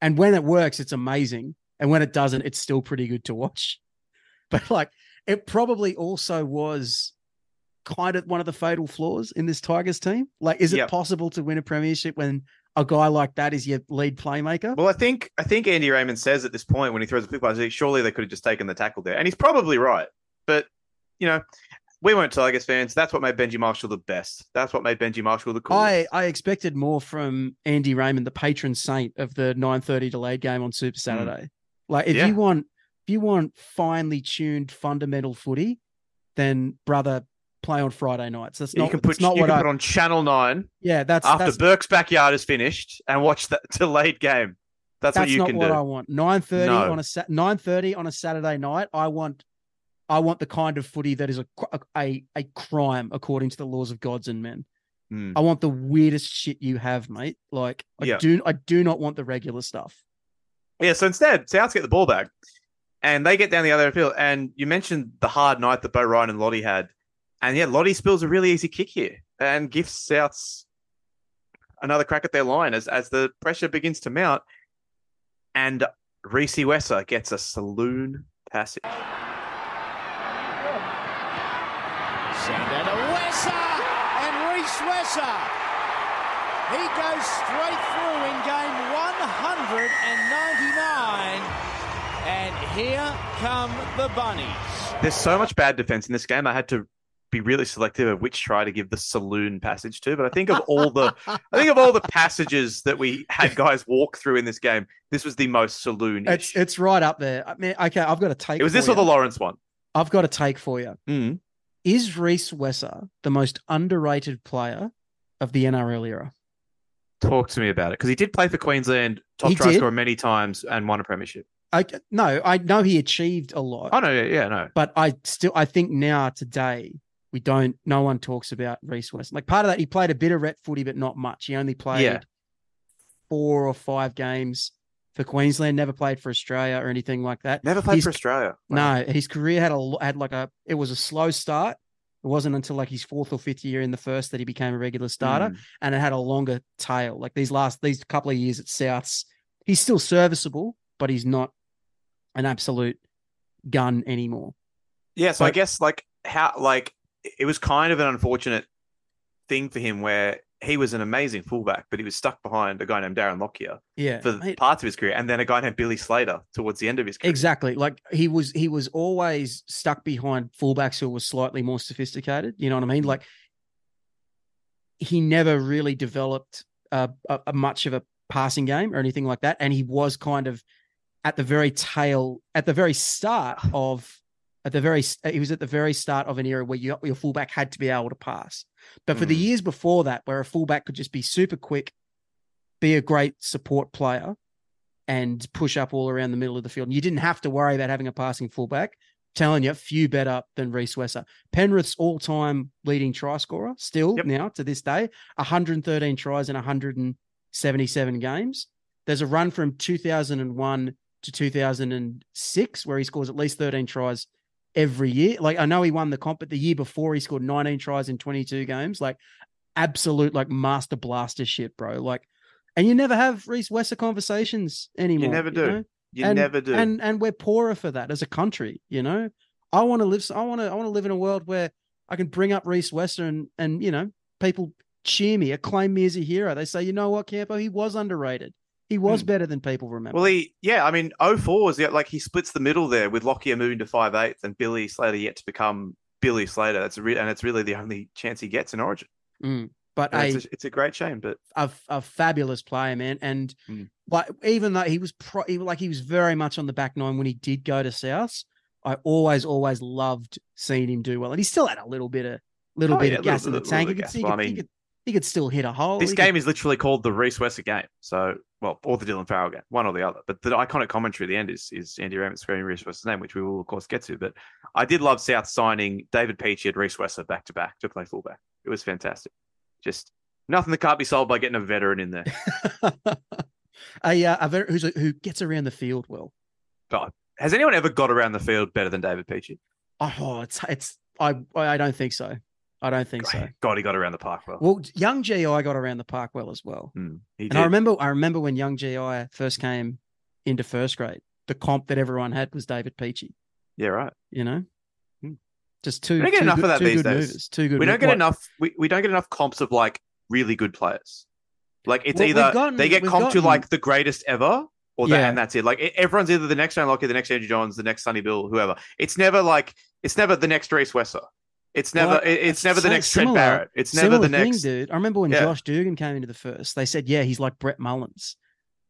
And when it works, it's amazing. And when it doesn't, it's still pretty good to watch. (laughs) But like, it probably also was kind of one of the fatal flaws in this Tigers team. Like, is it Yep. possible to win a premiership when a guy like that is your lead playmaker? Well, I think I think Andy Raymond says at this point when he throws a flick pass, surely they could have just taken the tackle there, and he's probably right. But you know, we weren't Tigers fans. That's what made Benji Marshall the best. That's what made Benji Marshall the coolest. I, I expected more from Andy Raymond, the patron saint of the 9:30 delayed game on Super Saturday. Like if Hmm. Yeah. you want if you want finely tuned fundamental footy, then brother play on Friday nights. That's you can put not you what can I put on Channel Nine yeah that's after that's, Burke's backyard is finished and watch that delayed game. That's, that's what you not can what do. I want. 9:30 No. on a Sat 9:30 on a Saturday night. I want I want the kind of footy that is a a a crime according to the laws of gods and men. Hmm. I want the weirdest shit you have, mate. Like I Yeah. do I do not want the regular stuff. Yeah, so instead, Souths get the ball back and they get down the other field. And you mentioned the hard night that Beau Ryan and Lote had. And yeah, Lote spills a really easy kick here and gives Souths another crack at their line as, as the pressure begins to mount. And Rhys Wesser gets a saloon passage. Sandow to Wesser and Rhys Wesser. He goes straight through in game 199. And here come the Bunnies. There's so much bad defense in this game. I had to be really selective of which try to give the saloon passage to. But I think of all the I think of all the passages that we had guys walk through in this game, this was the most saloon. It's it's right up there. I mean, okay, I've got to take. It was for this or the Lawrence one. I've got to take for you. Mm. Is Rhys Wesser the most underrated player of the NRL era? Talk to me about it because he did play for Queensland, top He try did. scorer many times, and won a premiership. I no, I know he achieved a lot, Oh no, yeah, yeah, no. but I still I think now today we don't. No one talks about Rhys Wesser. Like part of that, he played a bit of ret footy, but not much. He only played Yeah. four or five games for Queensland. Never played for Australia or anything like that. Never played He's- for Australia. Wow. No, his career had a had like a it was a slow start. It wasn't until like his fourth or fifth year in the first that he became a regular starter, Mm. and it had a longer tail. Like these last these couple of years at Souths, he's still serviceable, but he's not an absolute gun anymore. Yeah, so I guess like how like it was kind of an unfortunate thing for him where he was an amazing fullback, but he was stuck behind a guy named Darren Lockyer Yeah, for parts of his career, and then a guy named Billy Slater towards the end of his career. exactly. Like he was he was always stuck behind fullbacks who were slightly more sophisticated. You know what I mean? Like he never really developed a, a, a much of a passing game or anything like that, and he was kind of at the very tail, at the very start (laughs) of, at the very, he was at the very start of an era where you, your fullback had to be able to pass. But for the Mm. years before that, where a fullback could just be super quick, be a great support player, and push up all around the middle of the field, and you didn't have to worry about having a passing fullback. Telling you, few better than Rhys Wesser. Penrith's all-time leading try scorer, still Yep. now to this day, 113 tries in 177 games. There's a run from 2001 to 2006 where he scores at least 13 tries every year. Like I know he won the comp, but the year before he scored 19 tries in 22 games. Like absolute like master blaster shit, bro. Like, and you never have Rhys Wesser conversations anymore. You never do. know? You and, never do. And and we're poorer for that as a country, you know. I want to live I want to I want to live in a world where I can bring up Rhys Wesser and and you know, people cheer me, acclaim me as a hero. They say, you know what, Campo, he was underrated. He was Hmm. better than people remember. well, he yeah, I mean, 04 was like he splits the middle there with Lockyer moving to five eighths and Billy Slater yet to become Billy Slater. That's a re- and it's really the only chance he gets in Origin. Mm. But a, it's, a, it's a great shame, but a a fabulous player, man. And Mm. like even though he was pro, he, like he was very much on the back nine when he did go to South, I always always loved seeing him do well. And he still had a little bit of little Oh, bit yeah, of a little gas in the tank. little bit could, gas. I could, mean- could, he could still hit a hole. this He game could- is literally called the Rhys Wesser game. So, well, or the Dylan Farrell game, one or the other. But the iconic commentary at the end is is Andy Raymond screaming Rhys Wesser's name, which we will of course get to. But I did love South signing David Peachey and Rhys Wesser back to back to play fullback. It was fantastic. Just nothing that can't be solved by getting a veteran in there. (laughs) a, uh, a who's a, who gets around the field well. Has anyone ever got around the field better than David Peachey? Oh, it's it's I I don't think so. I don't think so. God, he got around the park well. Well, young GI got around the park well as well. He And. I remember, I remember when young GI first came into first grade, the comp that everyone had was David Peachey. yeah, right. You know, Hmm. just two. We don't get enough good, of that these days. movers, two good. We don't get what- enough. We, we don't get enough comps of like really good players. Like it's Well, either gotten- they get comped to like the greatest ever, or that, Yeah. and that's it. Like everyone's either the next Darren Lockyer, the next Andrew Johns, the next Sonny Bill, whoever. It's never like it's never the next Rhys Wesser. It's never Well, it's never the next Trent similar- Barrett. It's never the next. thing, dude. I remember when Yeah. Josh Dugan came into the first, they said, "Yeah, he's like Brett Mullins,"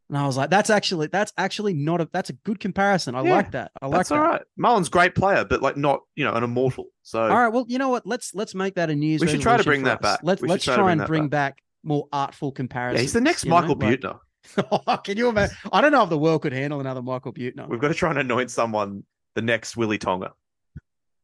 and I was like, "That's actually that's actually not a that's a good comparison. I Yeah, like that. I like That's that." all right. Mullins great player, but like not you know an immortal. So All right. Well, you know what? Let's let's make that a New Year's. We should try to bring that us. back. Let's let's try bring and bring back. back more artful comparisons. yeah, he's the next you know, Michael like- Butner. (laughs) Oh, can you imagine? I don't know if the world could handle another Michael Buettner. We've got to try and anoint someone the next Willie Tonga.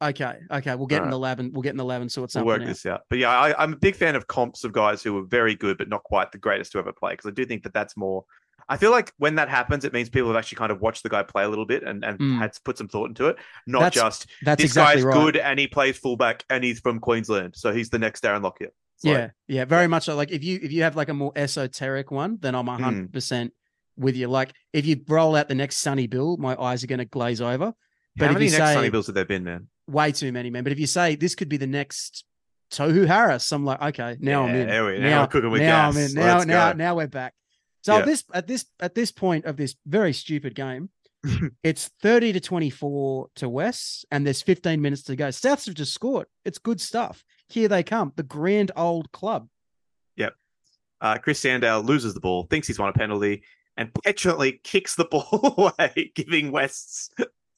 Okay, okay, we'll get in Alright. the lab and we'll get in the lab and sort something. We'll work out. this out. But yeah, I, I'm a big fan of comps of guys who are very good, but not quite the greatest to ever play. Because I do think that that's more. I feel like when that happens, it means people have actually kind of watched the guy play a little bit and, and Mm. had put some thought into it, not That's- just That's this exactly guy's right. good and he plays fullback and he's from Queensland, so he's the next Darren Lockyer. It's like, yeah, yeah, very much so. Like if you if you have like a more esoteric one, then I'm hundred percent with you. Like if you roll out the next Sonny Bill, my eyes are going to glaze over. But how many next say Sonny Bills have there been, man? Way too many, man. But if you say this could be the next Tohu Harris, I'm like, okay, now I'm in. there we- now now we're cooking with now gas. I'm in. Now Let's now go. now we're back. So Yeah. at this at this at this point of this very stupid game, (laughs) it's 30 to 24 to West, and there's 15 minutes to go. Souths have just scored. It's good stuff. Here they come, the grand old club. Yep. Uh, Chris Sandow loses the ball, thinks he's won a penalty, and petulantly kicks the ball (laughs) away, giving West's.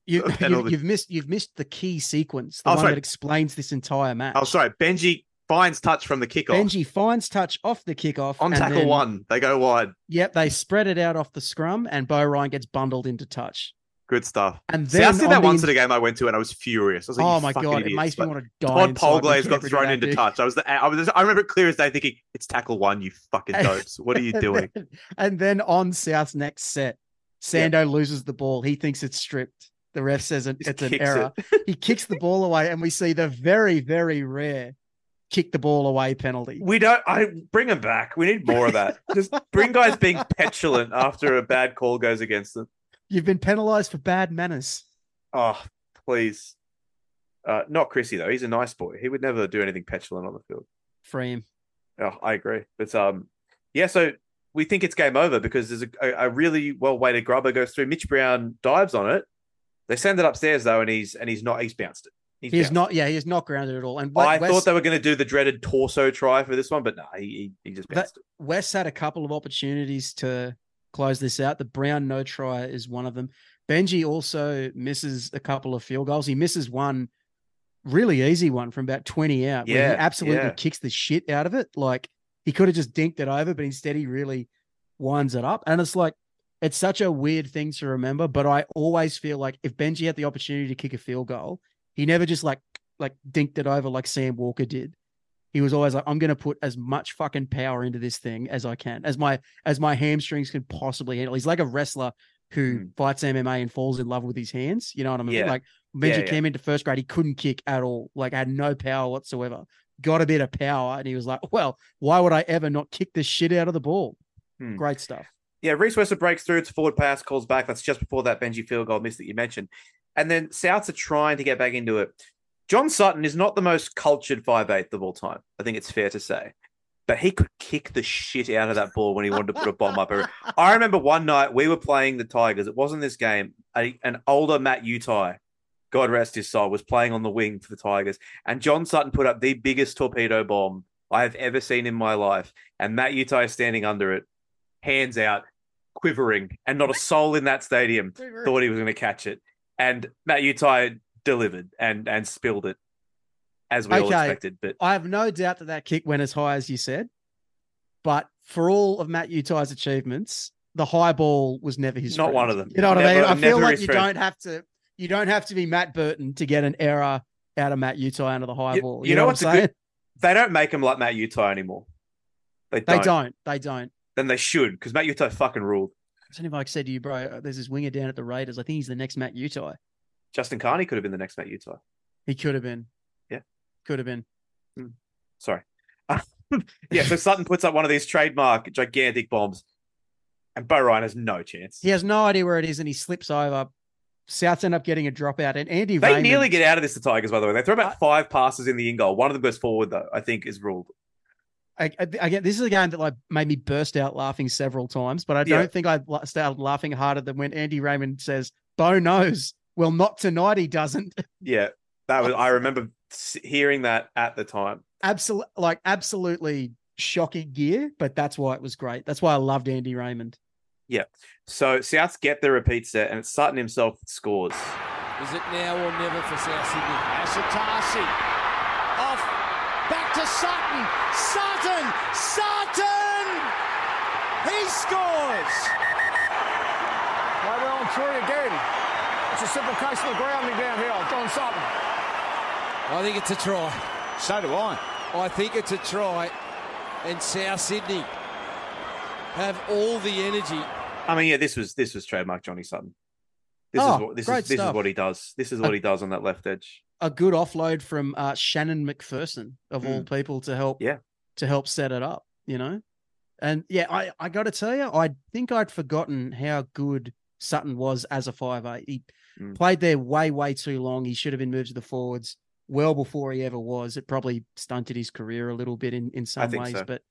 You, (laughs) penalty. you've missed you've missed the key sequence, the Oh, one sorry. that explains this entire match. Oh, sorry, Benji finds touch from the kickoff Benji finds touch off the kickoff on tackle then- one. They go wide. Yep, they spread it out off the scrum, and Beau Ryan gets bundled into touch. Good stuff. And See, I see on that once in- at a game I went to, and I was furious. I was like, oh my god, it idiots." makes me want to die. Todd Polglaze got thrown into dude. touch. I was, the, I was, I remember it clear as day, thinking, "It's tackle one, you fucking (laughs) dopes. What are you doing?" and, (laughs) then, and then on South's next set, Sandow loses the ball. He thinks it's stripped. The ref says it, it's an error. it. He kicks the ball away, and we see the very, very rare kick the ball away penalty. We don't. I bring him back. We need more of that. Just bring guys being petulant after a bad call goes against them. You've been penalized for bad manners. Oh, please. Uh, not Chrissy though. He's a nice boy. He would never do anything petulant on the field. Free him. Oh, I agree. But um, yeah. So we think it's game over because there's a, a, a really well weighted grubber goes through. Mitch Brown dives on it. They send it upstairs though, and he's and he's not. He's bounced it. He's He is bounced not, yeah, he is not grounded at all. And it. I thought they were going to do the dreaded torso try for this one, but no, he he, he just That- it. West had a couple of opportunities to close this out. The Brown no try is one of them. Benji also misses a couple of field goals. He misses one really easy one from about 20 out. where Yeah, he absolutely yeah. kicks the shit out of it. Like he could have just dinked it over, but instead he really winds it up. And it's like, it's such a weird thing to remember, but I always feel like if Benji had the opportunity to kick a field goal, he never just like like dinked it over like Sam Walker did. He was always like, I'm gonna put as much fucking power into this thing as I can, as my as my hamstrings can possibly handle. He's like a wrestler who Mm. fights MMA and falls in love with his hands. You know what I mean? Yeah. Like Benji Yeah, yeah. came into first grade, he couldn't kick at all, like had no power whatsoever. Got a bit of power, and he was like, Well, why would I ever not kick the shit out of the ball? Hmm. Great stuff. Yeah, Rhys Wesser breaks through. It's forward pass, calls back. That's just before that Benji field goal miss that you mentioned. And then Souths are trying to get back into it. John Sutton is not the most cultured five eighth of all time. I think it's fair to say. But he could kick the shit out of that ball when he wanted to put a bomb up. (laughs) I remember one night we were playing the Tigers. It wasn't this game. A, an older Matt Utai, God rest his soul, was playing on the wing for the Tigers. And John Sutton put up the biggest torpedo bomb I have ever seen in my life. And Matt Utai is standing under it, hands out, quivering, and not a soul in that stadium thought he was going to catch it. And Matt Utai delivered and and spilled it as we all expected. But I have no doubt that that kick went as high as you said. But for all of Matt Utai's achievements, the high ball was never his. Not friend. one of them. You know what I mean? I feel like you friend. don't have to. You don't have to be Matt Burton to get an error out of Matt Utai under the high You- ball. you You, know know, what's what I'm saying? good- they don't make him like Matt Utai anymore. They They don't. don't. They don't. Then they should because Matt Utai fucking ruled. I don't know if I said to you, bro. uh, There's this winger down at the Raiders. I think he's the next Matt Utai. Justin Carney could have been the next Matt Utai. He could have been. Yeah. Could have been. Sorry. (laughs) yeah, so Sutton puts up one of these trademark gigantic bombs, and Beau Ryan has no chance. He has no idea where it is, and he slips over. Souths end up getting a dropout, and Andy They Raymond, nearly get out of this, the Tigers, by the way. They throw about five passes in the in goal. One of them goes forward, though, I think is ruled. I, I, again, this is a game that like made me burst out laughing several times, but I don't think I started laughing harder than when Andy Raymond says, "Beau knows." Well, not tonight. He doesn't. (laughs) Yeah, that was. I remember hearing that at the time. Absolutely, like absolutely shocking gear, but that's why it was great. That's why I loved Andy Raymond. Yeah. So Souths get the repeat set, and it's Sutton himself that scores. Is it now or never for South Sydney? Asotasi off back to Sutton. Sutton! Sutton! He scores! Right well and three again. It's a simple case of the grounding here. John Sutton. I think it's a try. So do I. I think it's a try. And South Sydney have all the energy. I mean, yeah, this was this was trademark Johnny Sutton. This Oh, is what this great is this is what he does. This is what he does on that left edge. A good offload from uh, Shannon McPherson of all people to help. Yeah. to help set it up. You know, and yeah, I I got to tell you, I think I'd forgotten how good Sutton was as a five eight. He Mm. played there way way too long. He should have been moved to the forwards well before he ever was. It probably stunted his career a little bit in in some ways, so. but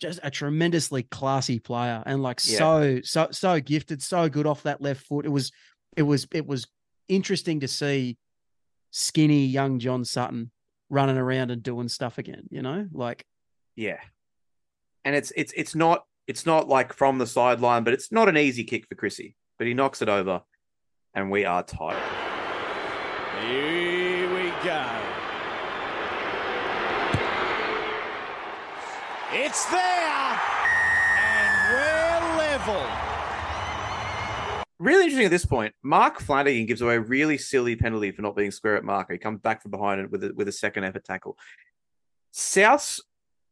just a tremendously classy player and like Yeah. so so so gifted, so good off that left foot. It was it was it was interesting to see skinny young John Sutton running around and doing stuff again, you know? Like Yeah, and it's it's it's not it's not like from the sideline, but it's not an easy kick for Chrissy. But he knocks it over, and we are tired. Here we go. It's there, and we're level. Really interesting at this point. Mark Flanagan gives away a really silly penalty for not being square at marker. He comes back from behind it with a, with a second effort tackle. Souths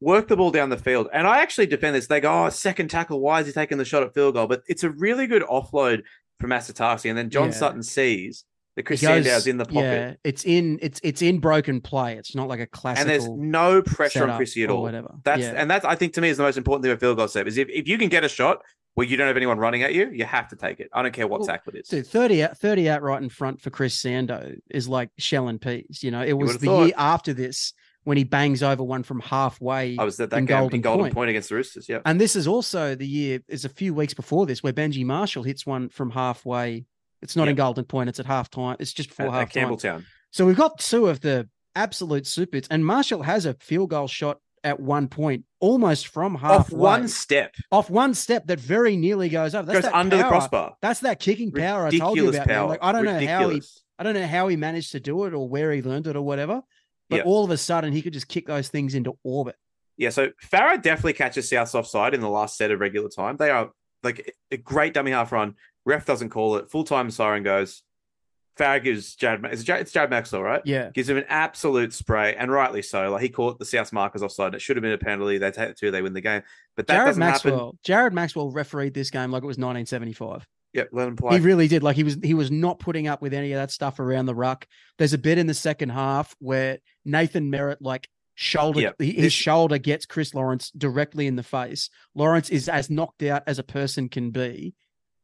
work the ball down the field, and I actually defend this. They go, "Oh, second tackle. Why is he taking the shot at field goal?" But it's a really good offload from Asotasi, and then John Yeah. Sutton sees that Chris goes- Sandow's in the pocket, Yeah, it's in it's it's in broken play. It's not like a classic. and there's no pressure on Chrissy at all. whatever. That's yeah. and that's I think to me is the most important thing with field goal save is if, if you can get a shot where you don't have anyone running at you, you have to take it. I don't care what Well, tackle it is. Dude, 30 out, 30 out right in front for Chris Sandow is like shell and peas. You know, it was the thought. year after this when he bangs over one from halfway. I was at that in game Golden in Golden Point. Point against the Roosters. Yeah. And this is also the year, is a few weeks before this, where Benji Marshall hits one from halfway. It's not in Golden Point, it's at half time. It's just before half time. Campbelltown. So we've got two of the absolute supers, and Marshall has a field goal shot at one point, almost from half Off one step, off one step that very nearly goes over. That's goes that under the crossbar. That's that kicking power I told you Ridiculous about. man. power. Like I don't know how he I don't know how he managed to do it or where he learned it or whatever. But Yeah. all of a sudden he could just kick those things into orbit. Yeah, so Farah definitely catches South's offside in the last set of regular time. They are like a great dummy half run. Ref doesn't call it. Full time siren goes. Farah gives Jared. It's Jared, it's Jared Maxwell, right? Yeah. Gives him an absolute spray, and rightly so. Like he caught the South markers offside. It should have been a penalty. They take the two, they win the game. But that Jared doesn't Maxwell. happen. Jared Maxwell refereed this game like it was 1975. Yep, let him play. He really did. Like he was he was not putting up with any of that stuff around the ruck. There's a bit in the second half where Nathan Merritt like shoulder Yeah, his this- shoulder gets Chris Lawrence directly in the face. Lawrence is as knocked out as a person can be.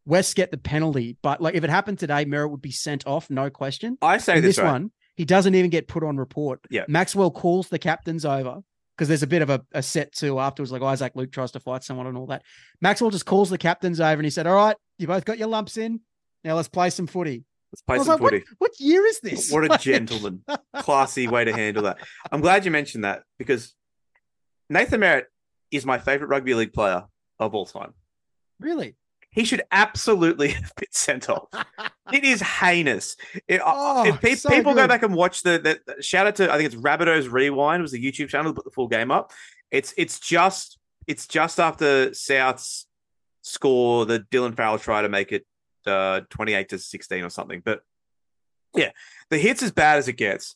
West get the penalty, but like if it happened today, Merritt would be sent off, no question. I say In this, this right. one, he doesn't even get put on report. Yeah. Maxwell calls the captains over because there's a bit of a, a set to afterwards, like Isaac Luke tries to fight someone and all that. Maxwell just calls the captains over and he said, All right, you both got your lumps in. Now let's play some footy. Let's play some like, what- footy. What, year is this? What a (laughs) Like- gentleman. Classy way to handle that. I'm glad you mentioned that because Nathan Merritt is my favorite rugby league player of all time. Really? He should absolutely (laughs) have been sent off. (laughs) it is heinous. It- Oh, if pe- so people go back and watch the, the, the- shout out to I think it's Rabbitohs Rewind was the YouTube channel to put the full game up. It's it's just it's just after South's score that Dylan Farrell tried to make it uh, 28 to 16 or something. But yeah, the hits as bad as it gets.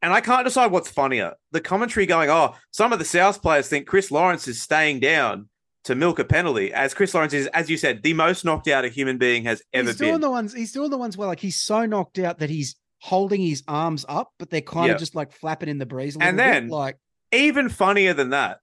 And I can't decide what's funnier. The commentary going, oh, some of the South players think Chris Lawrence is staying down to milk a penalty, as Chris Lawrence is, as you said, the most knocked out a human being has ever he's doing been. the ones. He's doing the ones where like he's so knocked out that he's holding his arms up, but they're kind Yeah. of just like flapping in the breeze. And little bit, then- like Even funnier than that,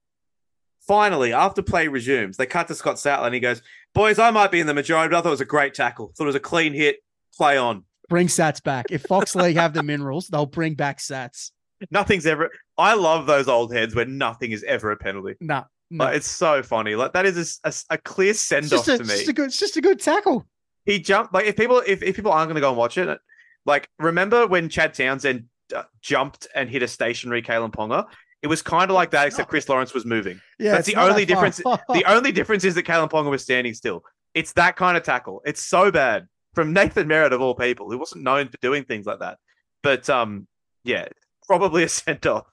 finally, after play resumes, they cut to Scott Sattler and he goes, Boys, I might be in the majority, but I thought it was a great tackle. Thought it was a clean hit. Play on. bring Sats back. If Fox League have the minerals, they'll bring back Sats. Nothing's ever. I love those old heads where nothing is ever a penalty. Nah, no. Like, it's so funny. Like that is a, a- a clear send off to me. just a good. It's just a good tackle. he jumped like if people if, if people aren't going to go and watch it like remember when chad townsend uh, jumped and hit a stationary Kalyn ponga it was kind of like that except chris lawrence was moving Yeah, That's the only that difference- the only difference is that Kalyn ponga was standing still it's that kind of tackle it's so bad from nathan merritt of all people who wasn't known for doing things like that but um yeah probably a (laughs) sent off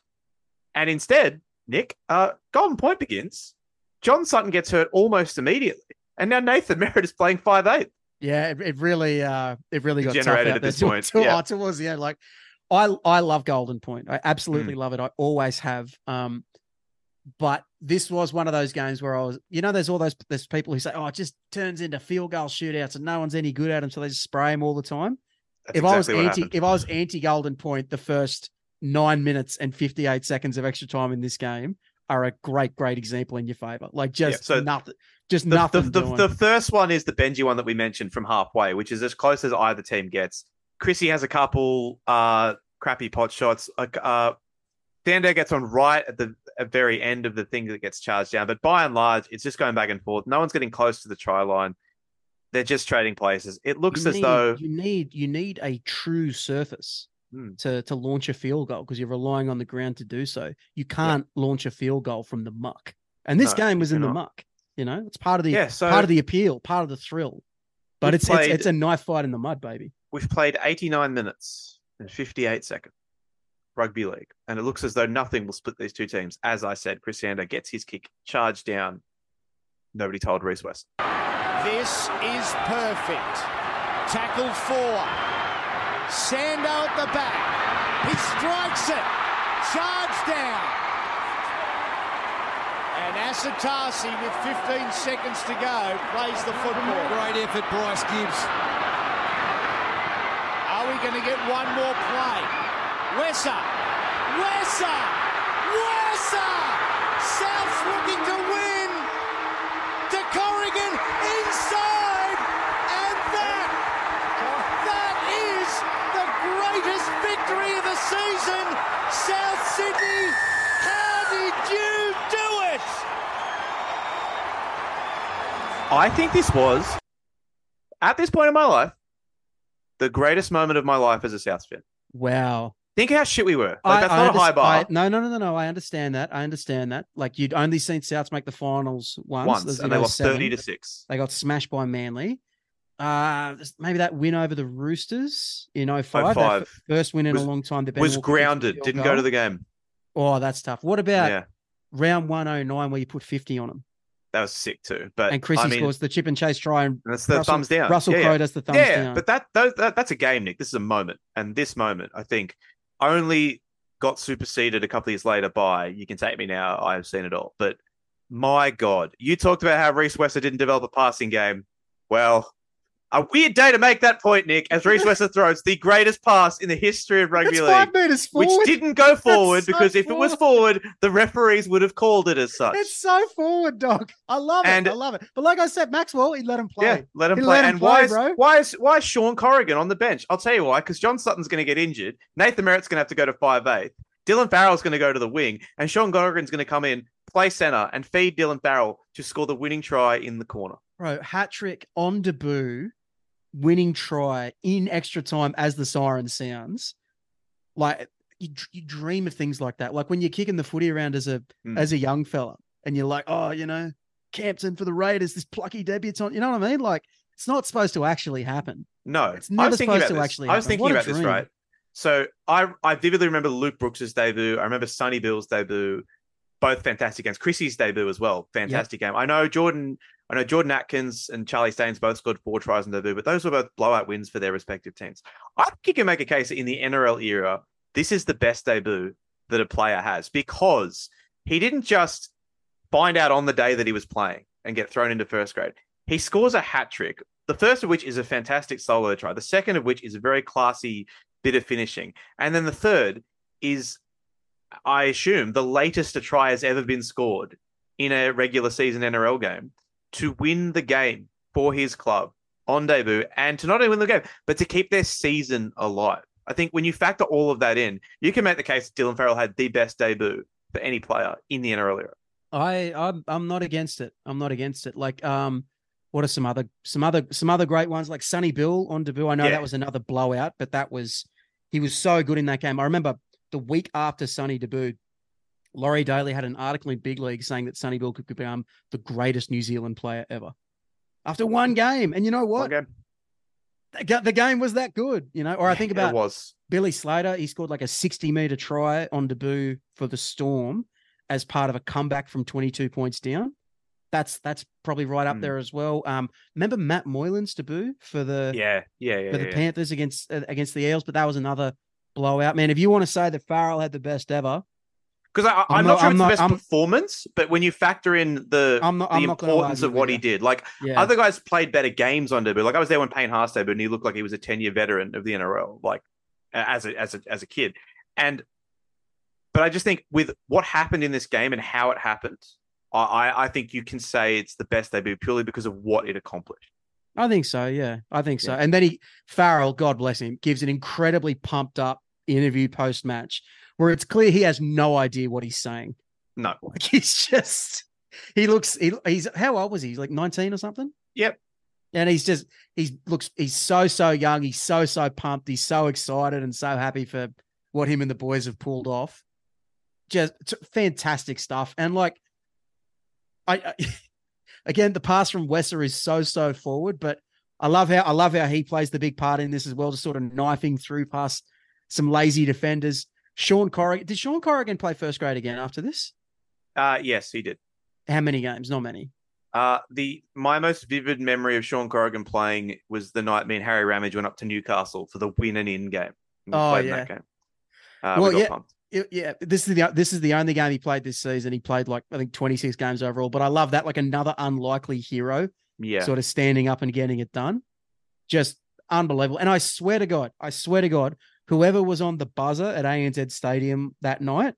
and instead nick uh golden point begins john sutton gets hurt almost immediately and now nathan merritt is playing five eight Yeah, it, it really, uh, it really got out at this point, (laughs) to- yeah. towards the end. Like, I, I love Golden Point. I absolutely Hmm. love it. I always have. Um, but this was one of those games where I was, you know, there's all those there's people who say, oh, it just turns into field goal shootouts and no one's any good at them, so they just spray them all the time. That's if I was anti, happened. if I was anti Golden Point, the first nine minutes and fifty eight seconds of extra time in this game are a great, great example in your favor. Like just so nothing, just the, nothing. The, the, the first one is the Benji one that we mentioned from halfway, which is as close as either team gets. Chrissy has a couple uh, crappy pot shots. Uh, Dander gets on right at the at very end of the thing that gets charged down. But by and large, it's just going back and forth. No one's getting close to the try line. They're just trading places. It looks you as need, though you need you need a true surface Hmm. to to launch a field goal because you're relying on the ground to do so. You can't launch a field goal from the muck. And this No, game was you in the muck. You know, it's part of the Yeah, so- part of the appeal, part of the thrill. But it's, played- it's it's a knife fight in the mud, baby. we've played 89 minutes and 58 seconds rugby league and it looks as though nothing will split these two teams as i said chris sandow gets his kick charged down nobody told rhys west This is perfect. Tackle four. Sandow at the back. He strikes it. Charge down. And Asotasi, with 15 seconds to go, plays the football. Great effort, Bryce Gibbs. Are we going to get one more play? Wesser. Wesser. Wesser. South's looking to win. To Corrigan inside. Greatest victory of the season. South Sydney, how did you do it? i think this was at this point in my life the greatest moment of my life as a south fan Wow. think how shit we were like that's not a high bar I- no, no, no, no, no. I understand that. I understand that. Like you'd only seen Souths make the finals once. once There's, you and they know, lost oh seven. 30 to 6 They got smashed by Manly. Uh maybe that win over the Roosters in 05. 05. First win in Was- a long time. The Ben was Walker grounded didn't go to the game Oh, that's tough. What about yeah round 109 where you put 50 on them? that was sick too but and Chrissy I mean, scores the chip and chase try and that's the Russell- thumbs down Russell Yeah, yeah. Does the thumbs yeah, down. but that, that that's a game, Nick. This is a moment, and this moment, I think, only got superseded a couple of years later by "You Can Take Me Now." I have seen it all, but my God, you talked about how Rhys Wesser didn't develop a passing game. Well, A weird day to make that point, Nick, as Rhys (laughs) Wesser throws the greatest pass in the history of rugby That's league. five meters forward. Which didn't go forward so because if it was forward, the referees would have called it as such. It's so forward, dog. I love it. I love it. But like I said, Maxwell, he let him play. Yeah, let him He play. let him and play, why, is, bro. why is why is Sean Corrigan on the bench? I'll tell you why. Because John Sutton's going to get injured. Nathan Merritt's going to have to go to five eight. Dylan Farrell's going to go to the wing, and Sean Corrigan's going to come in, play center, and feed Dylan Farrell to score the winning try in the corner. Bro, hat trick on debut, winning try in extra time as the siren sounds. Like you, you dream of things like that. Like when you're kicking the footy around as a Mm. as a young fella, and you're like, oh, you know, Campton for the Raiders, this plucky debutant. You know what I mean? Like it's not supposed to actually happen. No, It's I never supposed to this. actually I was thinking What about this, right? So I I vividly remember Luke Brooks's debut. I remember Sonny Bill's debut. Both fantastic games. Chrissy's debut as well. Fantastic game. I know Jordan. I know Jordan Atkins and Charlie Staines both scored four tries in their debut, but those were both blowout wins for their respective teams. I think you can make a case that in the NRL era, this is the best debut that a player has because he didn't just find out on the day that he was playing and get thrown into first grade. He scores a hat trick. The first of which is a fantastic solo try. The second of which is a very classy bit of finishing. And then the third is, I assume, the latest a try has ever been scored in a regular season NRL game to win the game for his club on debut and to not only win the game, but to keep their season alive. I think when you factor all of that in, you can make the case that Dylan Farrell had the best debut for any player in the NRL era. I I'm I'm not against it. I'm not against it. Like um what are some other some other some other great ones like Sonny Bill on debut. I know Yeah. that was another blowout, but that was he was so good in that game. I remember the week after Sonny debuted, Laurie Daley had an article in Big League saying that Sonny Bill could become the greatest New Zealand player ever. After one game. And you know what? The game was that good, you know. Or I think about it was. Billy Slater, he scored like a 60 meter try on debut for the Storm as part of a comeback from 22 points down. That's that's probably right up Mm. there as well. Um, remember Matt Moylan's debut for the Yeah, yeah, yeah. for the yeah. Panthers against uh, against the Eels, but that was another blowout. Man, if you want to say that Farrell had the best ever, Because I'm, I'm not, sure I'm it's not- the best I'm- performance, but when you factor in the not. the importance of what he did, like Yeah, other guys played better games on debut. Like I was there when Payne Haas debuted, and he looked like he was a 10 year veteran of the NRL, like as a as a as a kid. And but I just think with what happened in this game and how it happened, I I, I think you can say it's the best debut purely because of what it accomplished. I think so. Yeah, I think so. Yeah. And then he Farrell, God bless him, gives an incredibly pumped up interview post match where it's clear he has no idea what he's saying. No, (laughs) Like he's just he looks he, he's how old was he? Like 19 or something? Yep. And he's just he looks he's so so young, he's so so pumped, he's so excited and so happy for what him and the boys have pulled off. Just fantastic stuff. And like I, I (laughs) again the pass from Wesser is so so forward, but I love how I love how he plays the big part in this as well, just sort of knifing through past some lazy defenders. Sean Corrigan did Sean Corrigan play first grade again after this? uh, yes, he did. How many games? Not many. Uh, the my most vivid memory of Sean Corrigan playing was the night me and Harry Ramage went up to Newcastle for the win and in game. We Oh, yeah. that game. Uh, Well, we got yeah. It- yeah, this is the this is the only game he played this season. He played like I think 26 games overall, but I love that like another unlikely hero Yeah. sort of standing up and getting it done. Just unbelievable. And I swear to God, I swear to God, whoever was on the buzzer at ANZ Stadium that night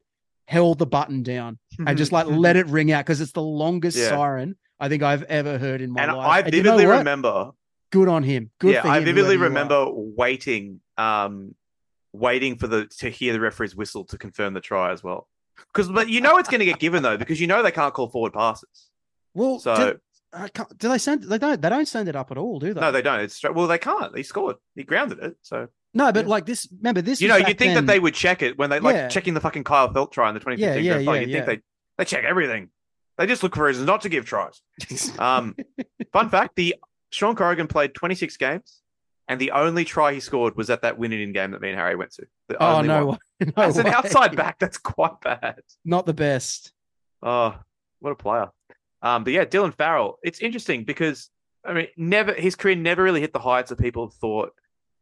held the button down and just like let it ring out because it's the longest Yeah. siren I think I've ever heard in my and life. I And you know vividly remember. Good on him. Good yeah, for I vividly whoever you are. remember waiting, um, waiting for the to hear the referee's whistle to confirm the try as well. Because, but you know it's going to get given though, because you know they can't call forward passes. Well, So do, I can't- do they send? They don't. They don't send it up at all, do they? no, they don't. It's straight. Well, they can't. He scored. He grounded it. So No, but Yeah. like this. Remember this. you know, you'd think then- that they would check it when they like Yeah. checking the fucking Kyle Feldt try in the 2015 Yeah, grand yeah, final. yeah, You'd think they they check everything. They just look for reasons not to give tries. (laughs) Um, fun fact: the Sean Corrigan played 26 games, and the only try he scored was at that winning in game that me and Harry went to. The Oh no! one. (laughs) no As an outside back, that's quite bad. not the best. Oh, what a player. Um, but yeah, Dylan Farrell. It's interesting because I mean, never his career never really hit the heights that people thought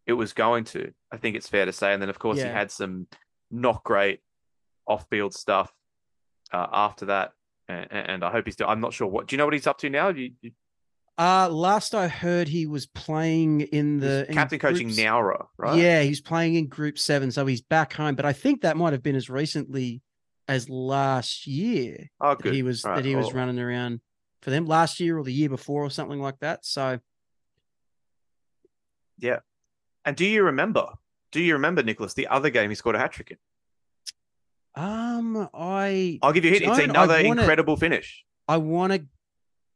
it was going to. I think it's fair to say. And then of course he had some not great off-field stuff uh, after that. And, and I hope he's still. I'm not sure what. Do you know what he's up to now? You, you, Uh last I heard he was playing in the He's in captain coaching groups- Nowra, right? Yeah, he's playing in group seven, so he's back home. But I think that might have been as recently as last year Oh, that good. he was right, that he was well, running around for them last year or the year before or something like that. So And do you remember? Do you remember Nicholas the other game he scored a hat trick in? um I I'll give you a hint. It's another wanna- incredible finish. I want to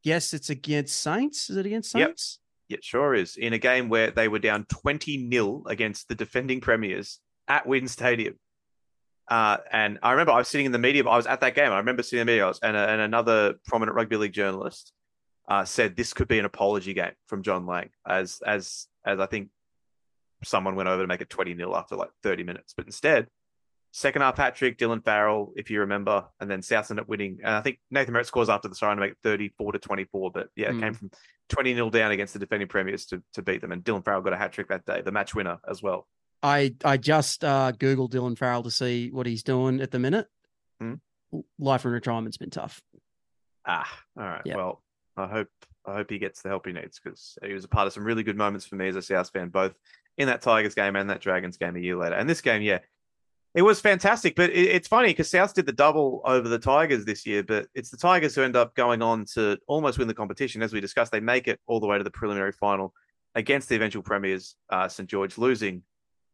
guess it's against Saints. Is it against Saints? Yep. It sure is. In a game where they were down 20 0 against the defending premiers at WIN Stadium. Uh, and I remember I was sitting in the media, I was at that game. I remember sitting in the media, I was- and, uh, and another prominent rugby league journalist uh, said this could be an apology game from John Lang, as as as I think someone went over to make it 20 0 after like 30 minutes. But instead, second half hat trick, Dylan Farrell, if you remember, and then South ended up winning. And I think Nathan Merritt scores after the siren to make it 34 to 24. But yeah, it came from 20 0 down against the defending premiers to, to beat them. And Dylan Farrell got a hat trick that day, the match winner as well. I I just uh googled Dylan Farrell to see what he's doing at the minute. Hmm. Life and retirement's been tough. Ah, all right. Yeah. Well, I hope I hope he gets the help he needs because he was a part of some really good moments for me as a South fan, both in that Tigers game and that Dragons game a year later. And this game, yeah, it was fantastic. But it, it's funny because South did the double over the Tigers this year, but it's the Tigers who end up going on to almost win the competition. As we discussed, they make it all the way to the preliminary final against the eventual premiers, uh, St George, losing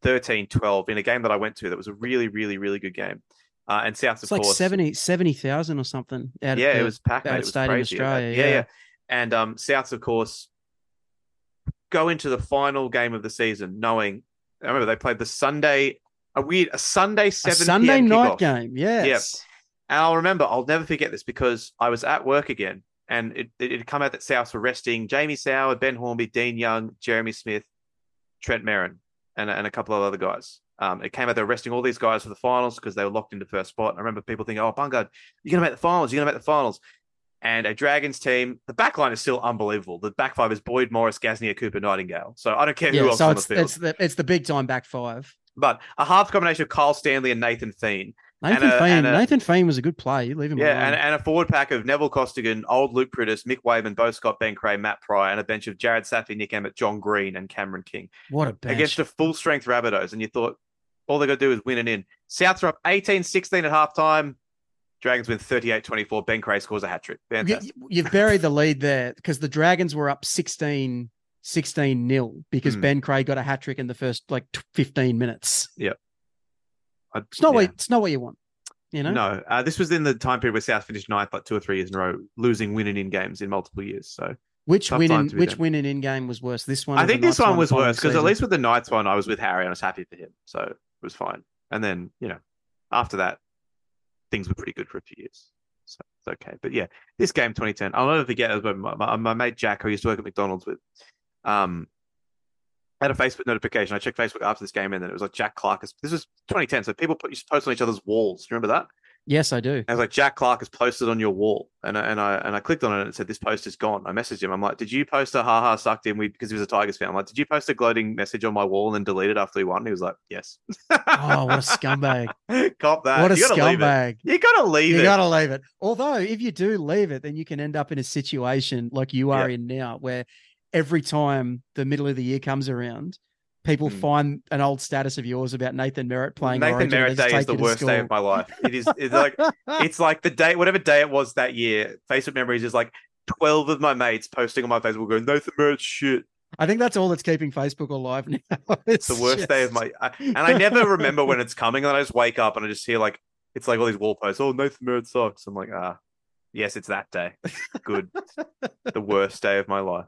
13-12 in a game that I went to that was a really, really, really good game. Uh, and South, It's of like course, 70 70,000 or something. Out yeah, of it was packed, mate. It was Stadium, crazy. Australia, yeah, yeah. yeah. And um, Souths, of course, go into the final game of the season knowing. I remember they played the Sunday, a weird, a Sunday a seven Sunday PM night kickoff. game. Yes. And I'll remember, I'll never forget this because I was at work again, and it it had come out that Souths were resting Jamie Soward, Ben Hornby, Dean Young, Jeremy Smith, Trent Merrin, and and a couple of other guys. Um, it came out they're resting all these guys for the finals because they were locked into first spot. I remember people thinking, "Oh, Bungard, you're gonna make the finals. You're gonna make the finals." And a Dragons team, the back line is still unbelievable. The back five is Boyd Morris, Gasnier, Cooper, Nightingale. So I don't care who Yeah, else so on the it's field. it's the it's the big time back five. But a half combination of Kyle Stanley and Nathan Fien. Nathan And a- Feen, a- Nathan Fien was a good play. You leave him Yeah, alone. and, and a forward pack of Neville Costigan, old Luke Priddis, Mick Waven, Beau Scott, Ben Creagh, Matt Prior, and a bench of Jarrod Saffy, Nick Emmett, Jon Green, and Cameron King what a bench. against a full strength Rabbitohs. And you thought all they got to do is win it in. Souths are up 18 16 at halftime. Dragons win 38 24. Ben Creagh scores a hat trick. You, you've buried the lead there because the Dragons were up 16 16 nil because Hmm. Ben Creagh got a hat trick in the first like 15 minutes. I- It's not yeah. what it's not what you want. You know? No, uh, this was in the time period where South finished ninth, like two or three years in a row, losing winning in games in multiple years. So Which Tough win in which win in in game was worse? This one. I think this one was worse because at least with the Knights one, I was with Harry and I was happy for him. So it was fine. And then, you know, after that, things were pretty good for a few years. So it's okay. But yeah, this game 2010, I'll never forget it was my, my, my mate Jack, who I used to work at McDonald's with, um, had a Facebook notification. I checked Facebook after this game and then it was like Jack Clark. Is, this was 2010. So people put, used to post on each other's walls. Do you remember that? Yes, I do. And it was like Jack Clark has posted on your wall, and I, and I and I clicked on it and it said this post is gone. I messaged him. I'm like, did you post a haha sucked in? We because he was a Tigers fan. I'm like, did you post a gloating message on my wall and then delete it after we won? He was like, yes. Oh, what a (laughs) scumbag! Cop that. what a you scumbag! You gotta leave You it. You gotta leave it. Although, if you do leave it, then you can end up in a situation like you are Yeah. in now, where every time the middle of the year comes around, people Hmm. find an old status of yours about Nathan Merritt playing. Nathan Origin, Merritt Day is the worst day of my life. It is. It's like (laughs) it's like the day, whatever day it was that year. Facebook memories is like twelve of my mates posting on my Facebook going Nathan Merritt shit. I think that's all that's keeping Facebook alive (laughs) now. It's the worst day of my. I, and I never (laughs) remember when it's coming. And I just wake up and I just hear like it's like all these wall posts. Oh, Nathan Merritt sucks. I'm like, ah, yes, it's that day. Good. the worst day of my life.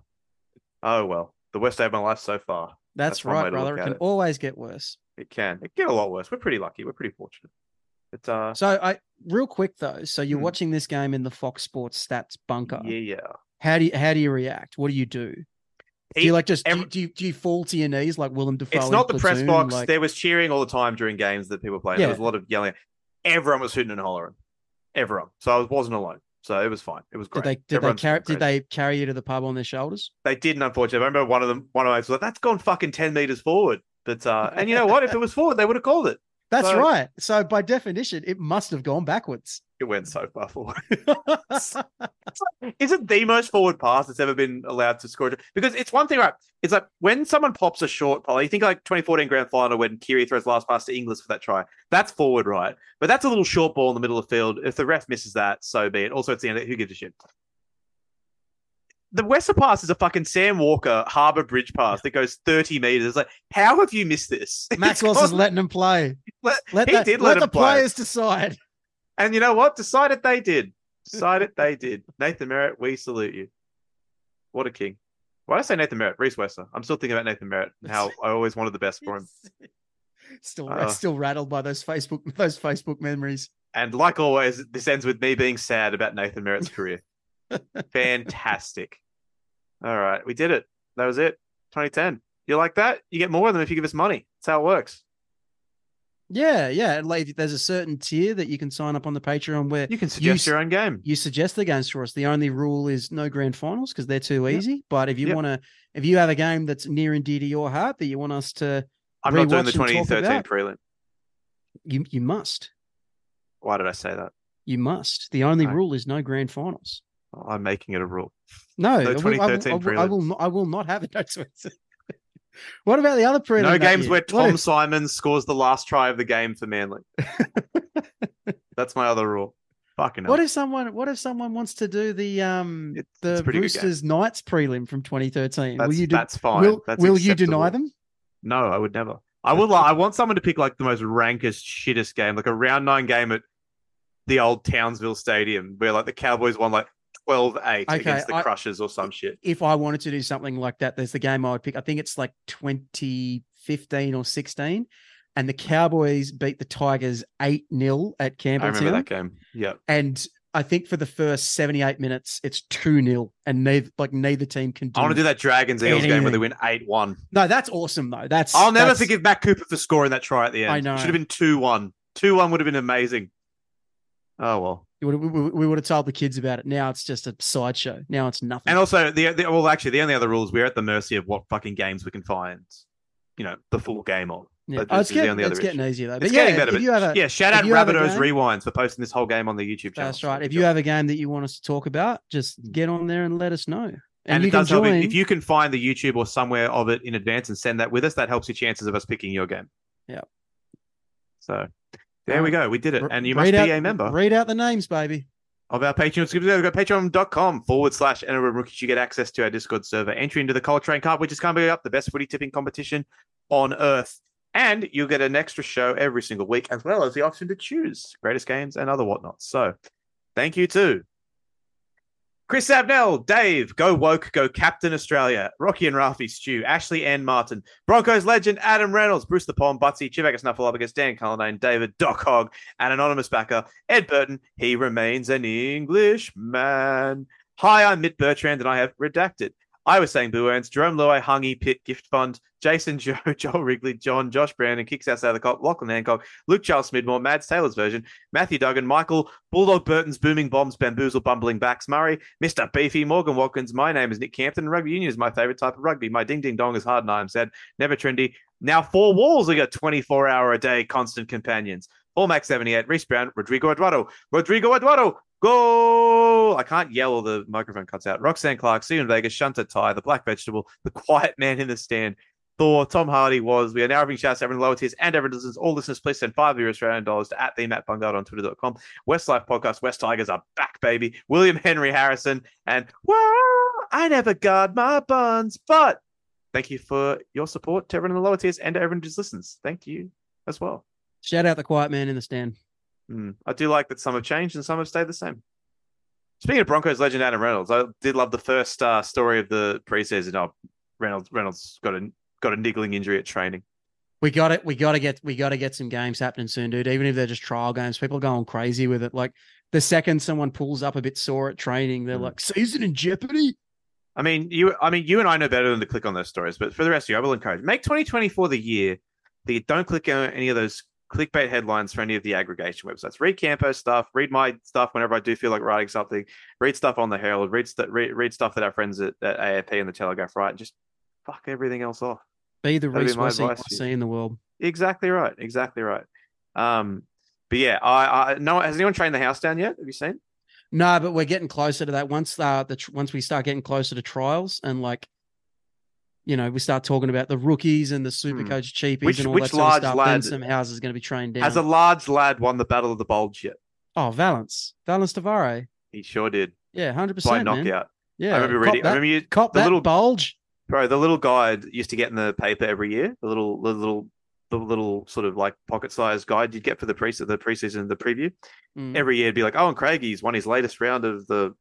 Oh well, the worst day of my life so far. That's, That's right, brother. It can it. always get worse. It can. It can get a lot worse. We're pretty lucky. We're pretty fortunate. It's uh, So, I real quick though. So you're Hmm. watching this game in the Fox Sports Stats bunker. yeah, yeah. How do you how do you react? What do you do? Do you like just do, you, every- do you do you fall to your knees like Willem Dafoe? It's not the press box. Like, There was cheering all the time during games that people were playing. There was a lot of yelling. Everyone was hooting and hollering. Everyone. So I wasn't alone. So it was fine. It was great. did they did they carry did they carry you to the pub on their shoulders? They didn't, unfortunately. I remember one of them. One of mates was like, "That's gone fucking ten meters forward." But uh, and you know what? If it was forward, they would have called it. That's So- right. So by definition, it must have gone backwards. It went so far forward. (laughs) Is it the most forward pass that's ever been allowed to score? Because it's one thing, right? It's like when someone pops a short ball, you think like 2014 grand final when Kiri throws last pass to Inglis for that try. That's forward, right? But that's a little short ball in the middle of the field. If the ref misses that, so be it. Also, it's the end of it. Who gives a shit? The Wester pass is a fucking Sam Walker Harbour Bridge pass that goes 30 meters. It's like, how have you missed this? (laughs) Maxwell's just gone- letting them play. let- Let, he the, did let, let, the play. players decide. And you know what? Decided they did. (laughs) Decided they did. Nathan Merritt, we salute you. What a king. Why did I say Nathan Merritt? Rhys Wesser. I'm still thinking about Nathan Merritt and how I always wanted the best for him. (laughs) Still, Uh. still rattled by those Facebook those Facebook memories. And like always, this ends with me being sad about Nathan Merritt's career. Fantastic. All right, we did it. That was it. 2010. You like that? You get more of them if you give us money. That's how it works. Yeah, yeah. Like there's a certain tier that you can sign up on the Patreon where You can suggest s- your own game. you suggest the games for us. The only rule is no grand finals because they're too Yep. easy. But if you Yep. want to, if you have a game that's near and dear to your heart that you want us to, I'm not doing the 2013 about. prelim. you you must, Why did I say that? you must. The only rule is no grand finals. I'm making it a rule. No, No I will- I will- 2013 I will, I will, not, I will not have it. No 2013. (laughs) what about the other prelim? No games year? where Tom if- Simons scores the last try of the game for Manly. (laughs) That's my other rule. Fucking hell. What if someone? What if someone wants to do the um It's- it's the a pretty good game. Roosters Knights prelim from 2013? that's, will you do, that's fine. will, that's will you deny them? No, I would never. I would. I want someone to pick like the most rankest, shittest game, like a round nine game at the old Townsville Stadium, where like the Cowboys won like 12-8 Okay, against the I- Crushers or some shit. If I wanted to do something like that, there's the game I would pick. I think it's like 2015 or 16, and the Cowboys beat the Tigers 8 0 at I remember that game. Yeah. And I think for the first 78 minutes, it's 2 0, and neither like neither team can do I want to do that Dragons Eagles game where they win 8-1. No, that's awesome though. That's I'll never that's- forgive Matt Cooper for scoring that try at the end. I know. It Should have been 2-1. 2-1 would have been amazing. Oh well. We would, we, we would have told the kids about it. Now it's just a sideshow. Now it's nothing. And also, the, the well, actually, the only other rule is we're at the mercy of what fucking games we can find. You know, the full game on. yeah. Oh, it's getting, it's getting easier though. It's But getting better. a, yeah, shout out Rabbitohs Rewinds for posting this whole game on the YouTube channel. That's right. If you have a game that you want us to talk about, just mm. get on there and let us know. And, and, it does help join. if, if you can find the YouTube or somewhere of it in advance and send that with us. That helps your chances of us picking your game. Yep. So there we go. We did it, and you read must out, be a member Read out the names, baby. of our Patreon. So go patreon.com forward slash NRL rookies. You get access to our Discord server, entry into the Color Train Cup, which is coming up, the best footy tipping competition on earth. And you'll get an extra show every single week, as well as the option to choose greatest games and other whatnots. So thank you to Chris Abnell, Dave, Go Woke, Go Captain Australia, Rocky and Ralphie Stew, Ashley and Martin, Broncos legend Adam Reynolds, Bruce the Palm, Butsy, Chivaka Snuffleupagus, Dan Cullinane, David Doc Hogg, and anonymous backer Ed Burton. He remains an Englishman. Hi, I'm Mitt Bertrand, and I have redacted. I was saying Boo Earns, Jerome Lowe, Hungy, Pitt, Gift Fund, Jason Joe, (laughs) Joel Wrigley, John, Josh Brandon, Kicks Outside of the Cop, Lachlan Hancock, Luke Charles Smidmore, Mads Taylor's version, Matthew Duggan, Michael, Bulldog Burton's Booming Bombs, Bamboozle, Bumbling Backs, Murray, Mr. Beefy, Morgan Watkins. My name is Nick Campton. and Rugby union is my favorite type of rugby. My ding ding dong is hard and I'm sad. Never trendy. Now four walls. We got 24 hour a day constant companions. All Max 78, Reese Brown, Rodrigo Eduardo, Rodrigo Eduardo, go! I can't yell or the microphone cuts out. Roxanne Clark, Steven Vegas, Shunta Ty, the Black Vegetable, the Quiet Man in the Stand, Thor, Tom Hardy was. We are now having shouts to everyone lower tiers and everyone listeners. All listeners, please send five of your Australian dollars to at the Matt Bungard on twitter.com. Westlife Podcast, West Tigers are back, baby. William Henry Harrison, and well, I never guard my buns, but thank you for your support to everyone in the lower tiers and to everyone who just listens. Thank you as well. Shout out the quiet man in the stand. Mm. I do like that some have changed and some have stayed the same. Speaking of Broncos legend Adam Reynolds, I did love the first uh, story of the preseason. Oh, Reynolds Reynolds got a got a niggling injury at training. We got it. We got to get. We got to get some games happening soon, dude. Even if they're just trial games, people are going crazy with it. Like the second someone pulls up a bit sore at training, they're Mm. like, "Season in jeopardy." I mean, you I mean you and I know better than to click on those stories, but for the rest of you, I will encourage make 2024 the year that you don't click on any of those clickbait headlines for any of the aggregation websites. Read Campo stuff, read my stuff whenever I do feel like writing something, read stuff on the Herald, read st- read, read stuff that our friends at, at AAP and the Telegraph write, and just fuck everything else off. Be the That'd Reese Wessing see in the world. Exactly right. Exactly right. Um, but yeah, I, I no. Has anyone trained the house down yet? Have you seen? No, but we're getting closer to that. Once uh, the tr- once we start getting closer to trials and like, you know, we start talking about the rookies and the super Hmm. coach cheapies Which- and all that sort of stuff. lad- Then some houses going to be trained down. Has a large lad won the Battle of the Bulge yet? oh, Valence, Valence Tavare. He sure did Yeah, hundred by percent. Man. knockout. Yeah, I remember reading. that, I remember you, cop the that little bulge. bro. The little guide used to get in the paper every year. The little, the little, the little sort of like pocket-sized guide you'd get for the pre the preseason, the preview. Mm. Every year, it'd be like, "Oh, and Craigie's won his latest round of the."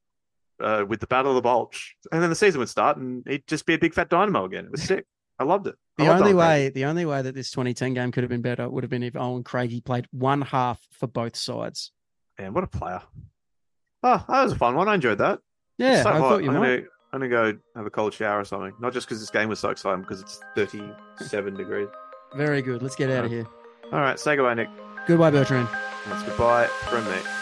Uh, with the Battle of the Bulge, and then the season would start, and he'd just be a big fat dynamo again. It was sick. I loved it. I The loved only way, the only way that this 2010 game could have been better would have been if Owen Craigie played one half for both sides. man, what a player! Oh, that was a fun one. I enjoyed that. Yeah, so I hot. thought you I'm might. Gonna, I'm gonna go have a cold shower or something. Not just because this game was so exciting, because it's 37 degrees. Very good. Let's get out of here. All right, say goodbye, Nick. Goodbye, Bertrand. That's goodbye from me.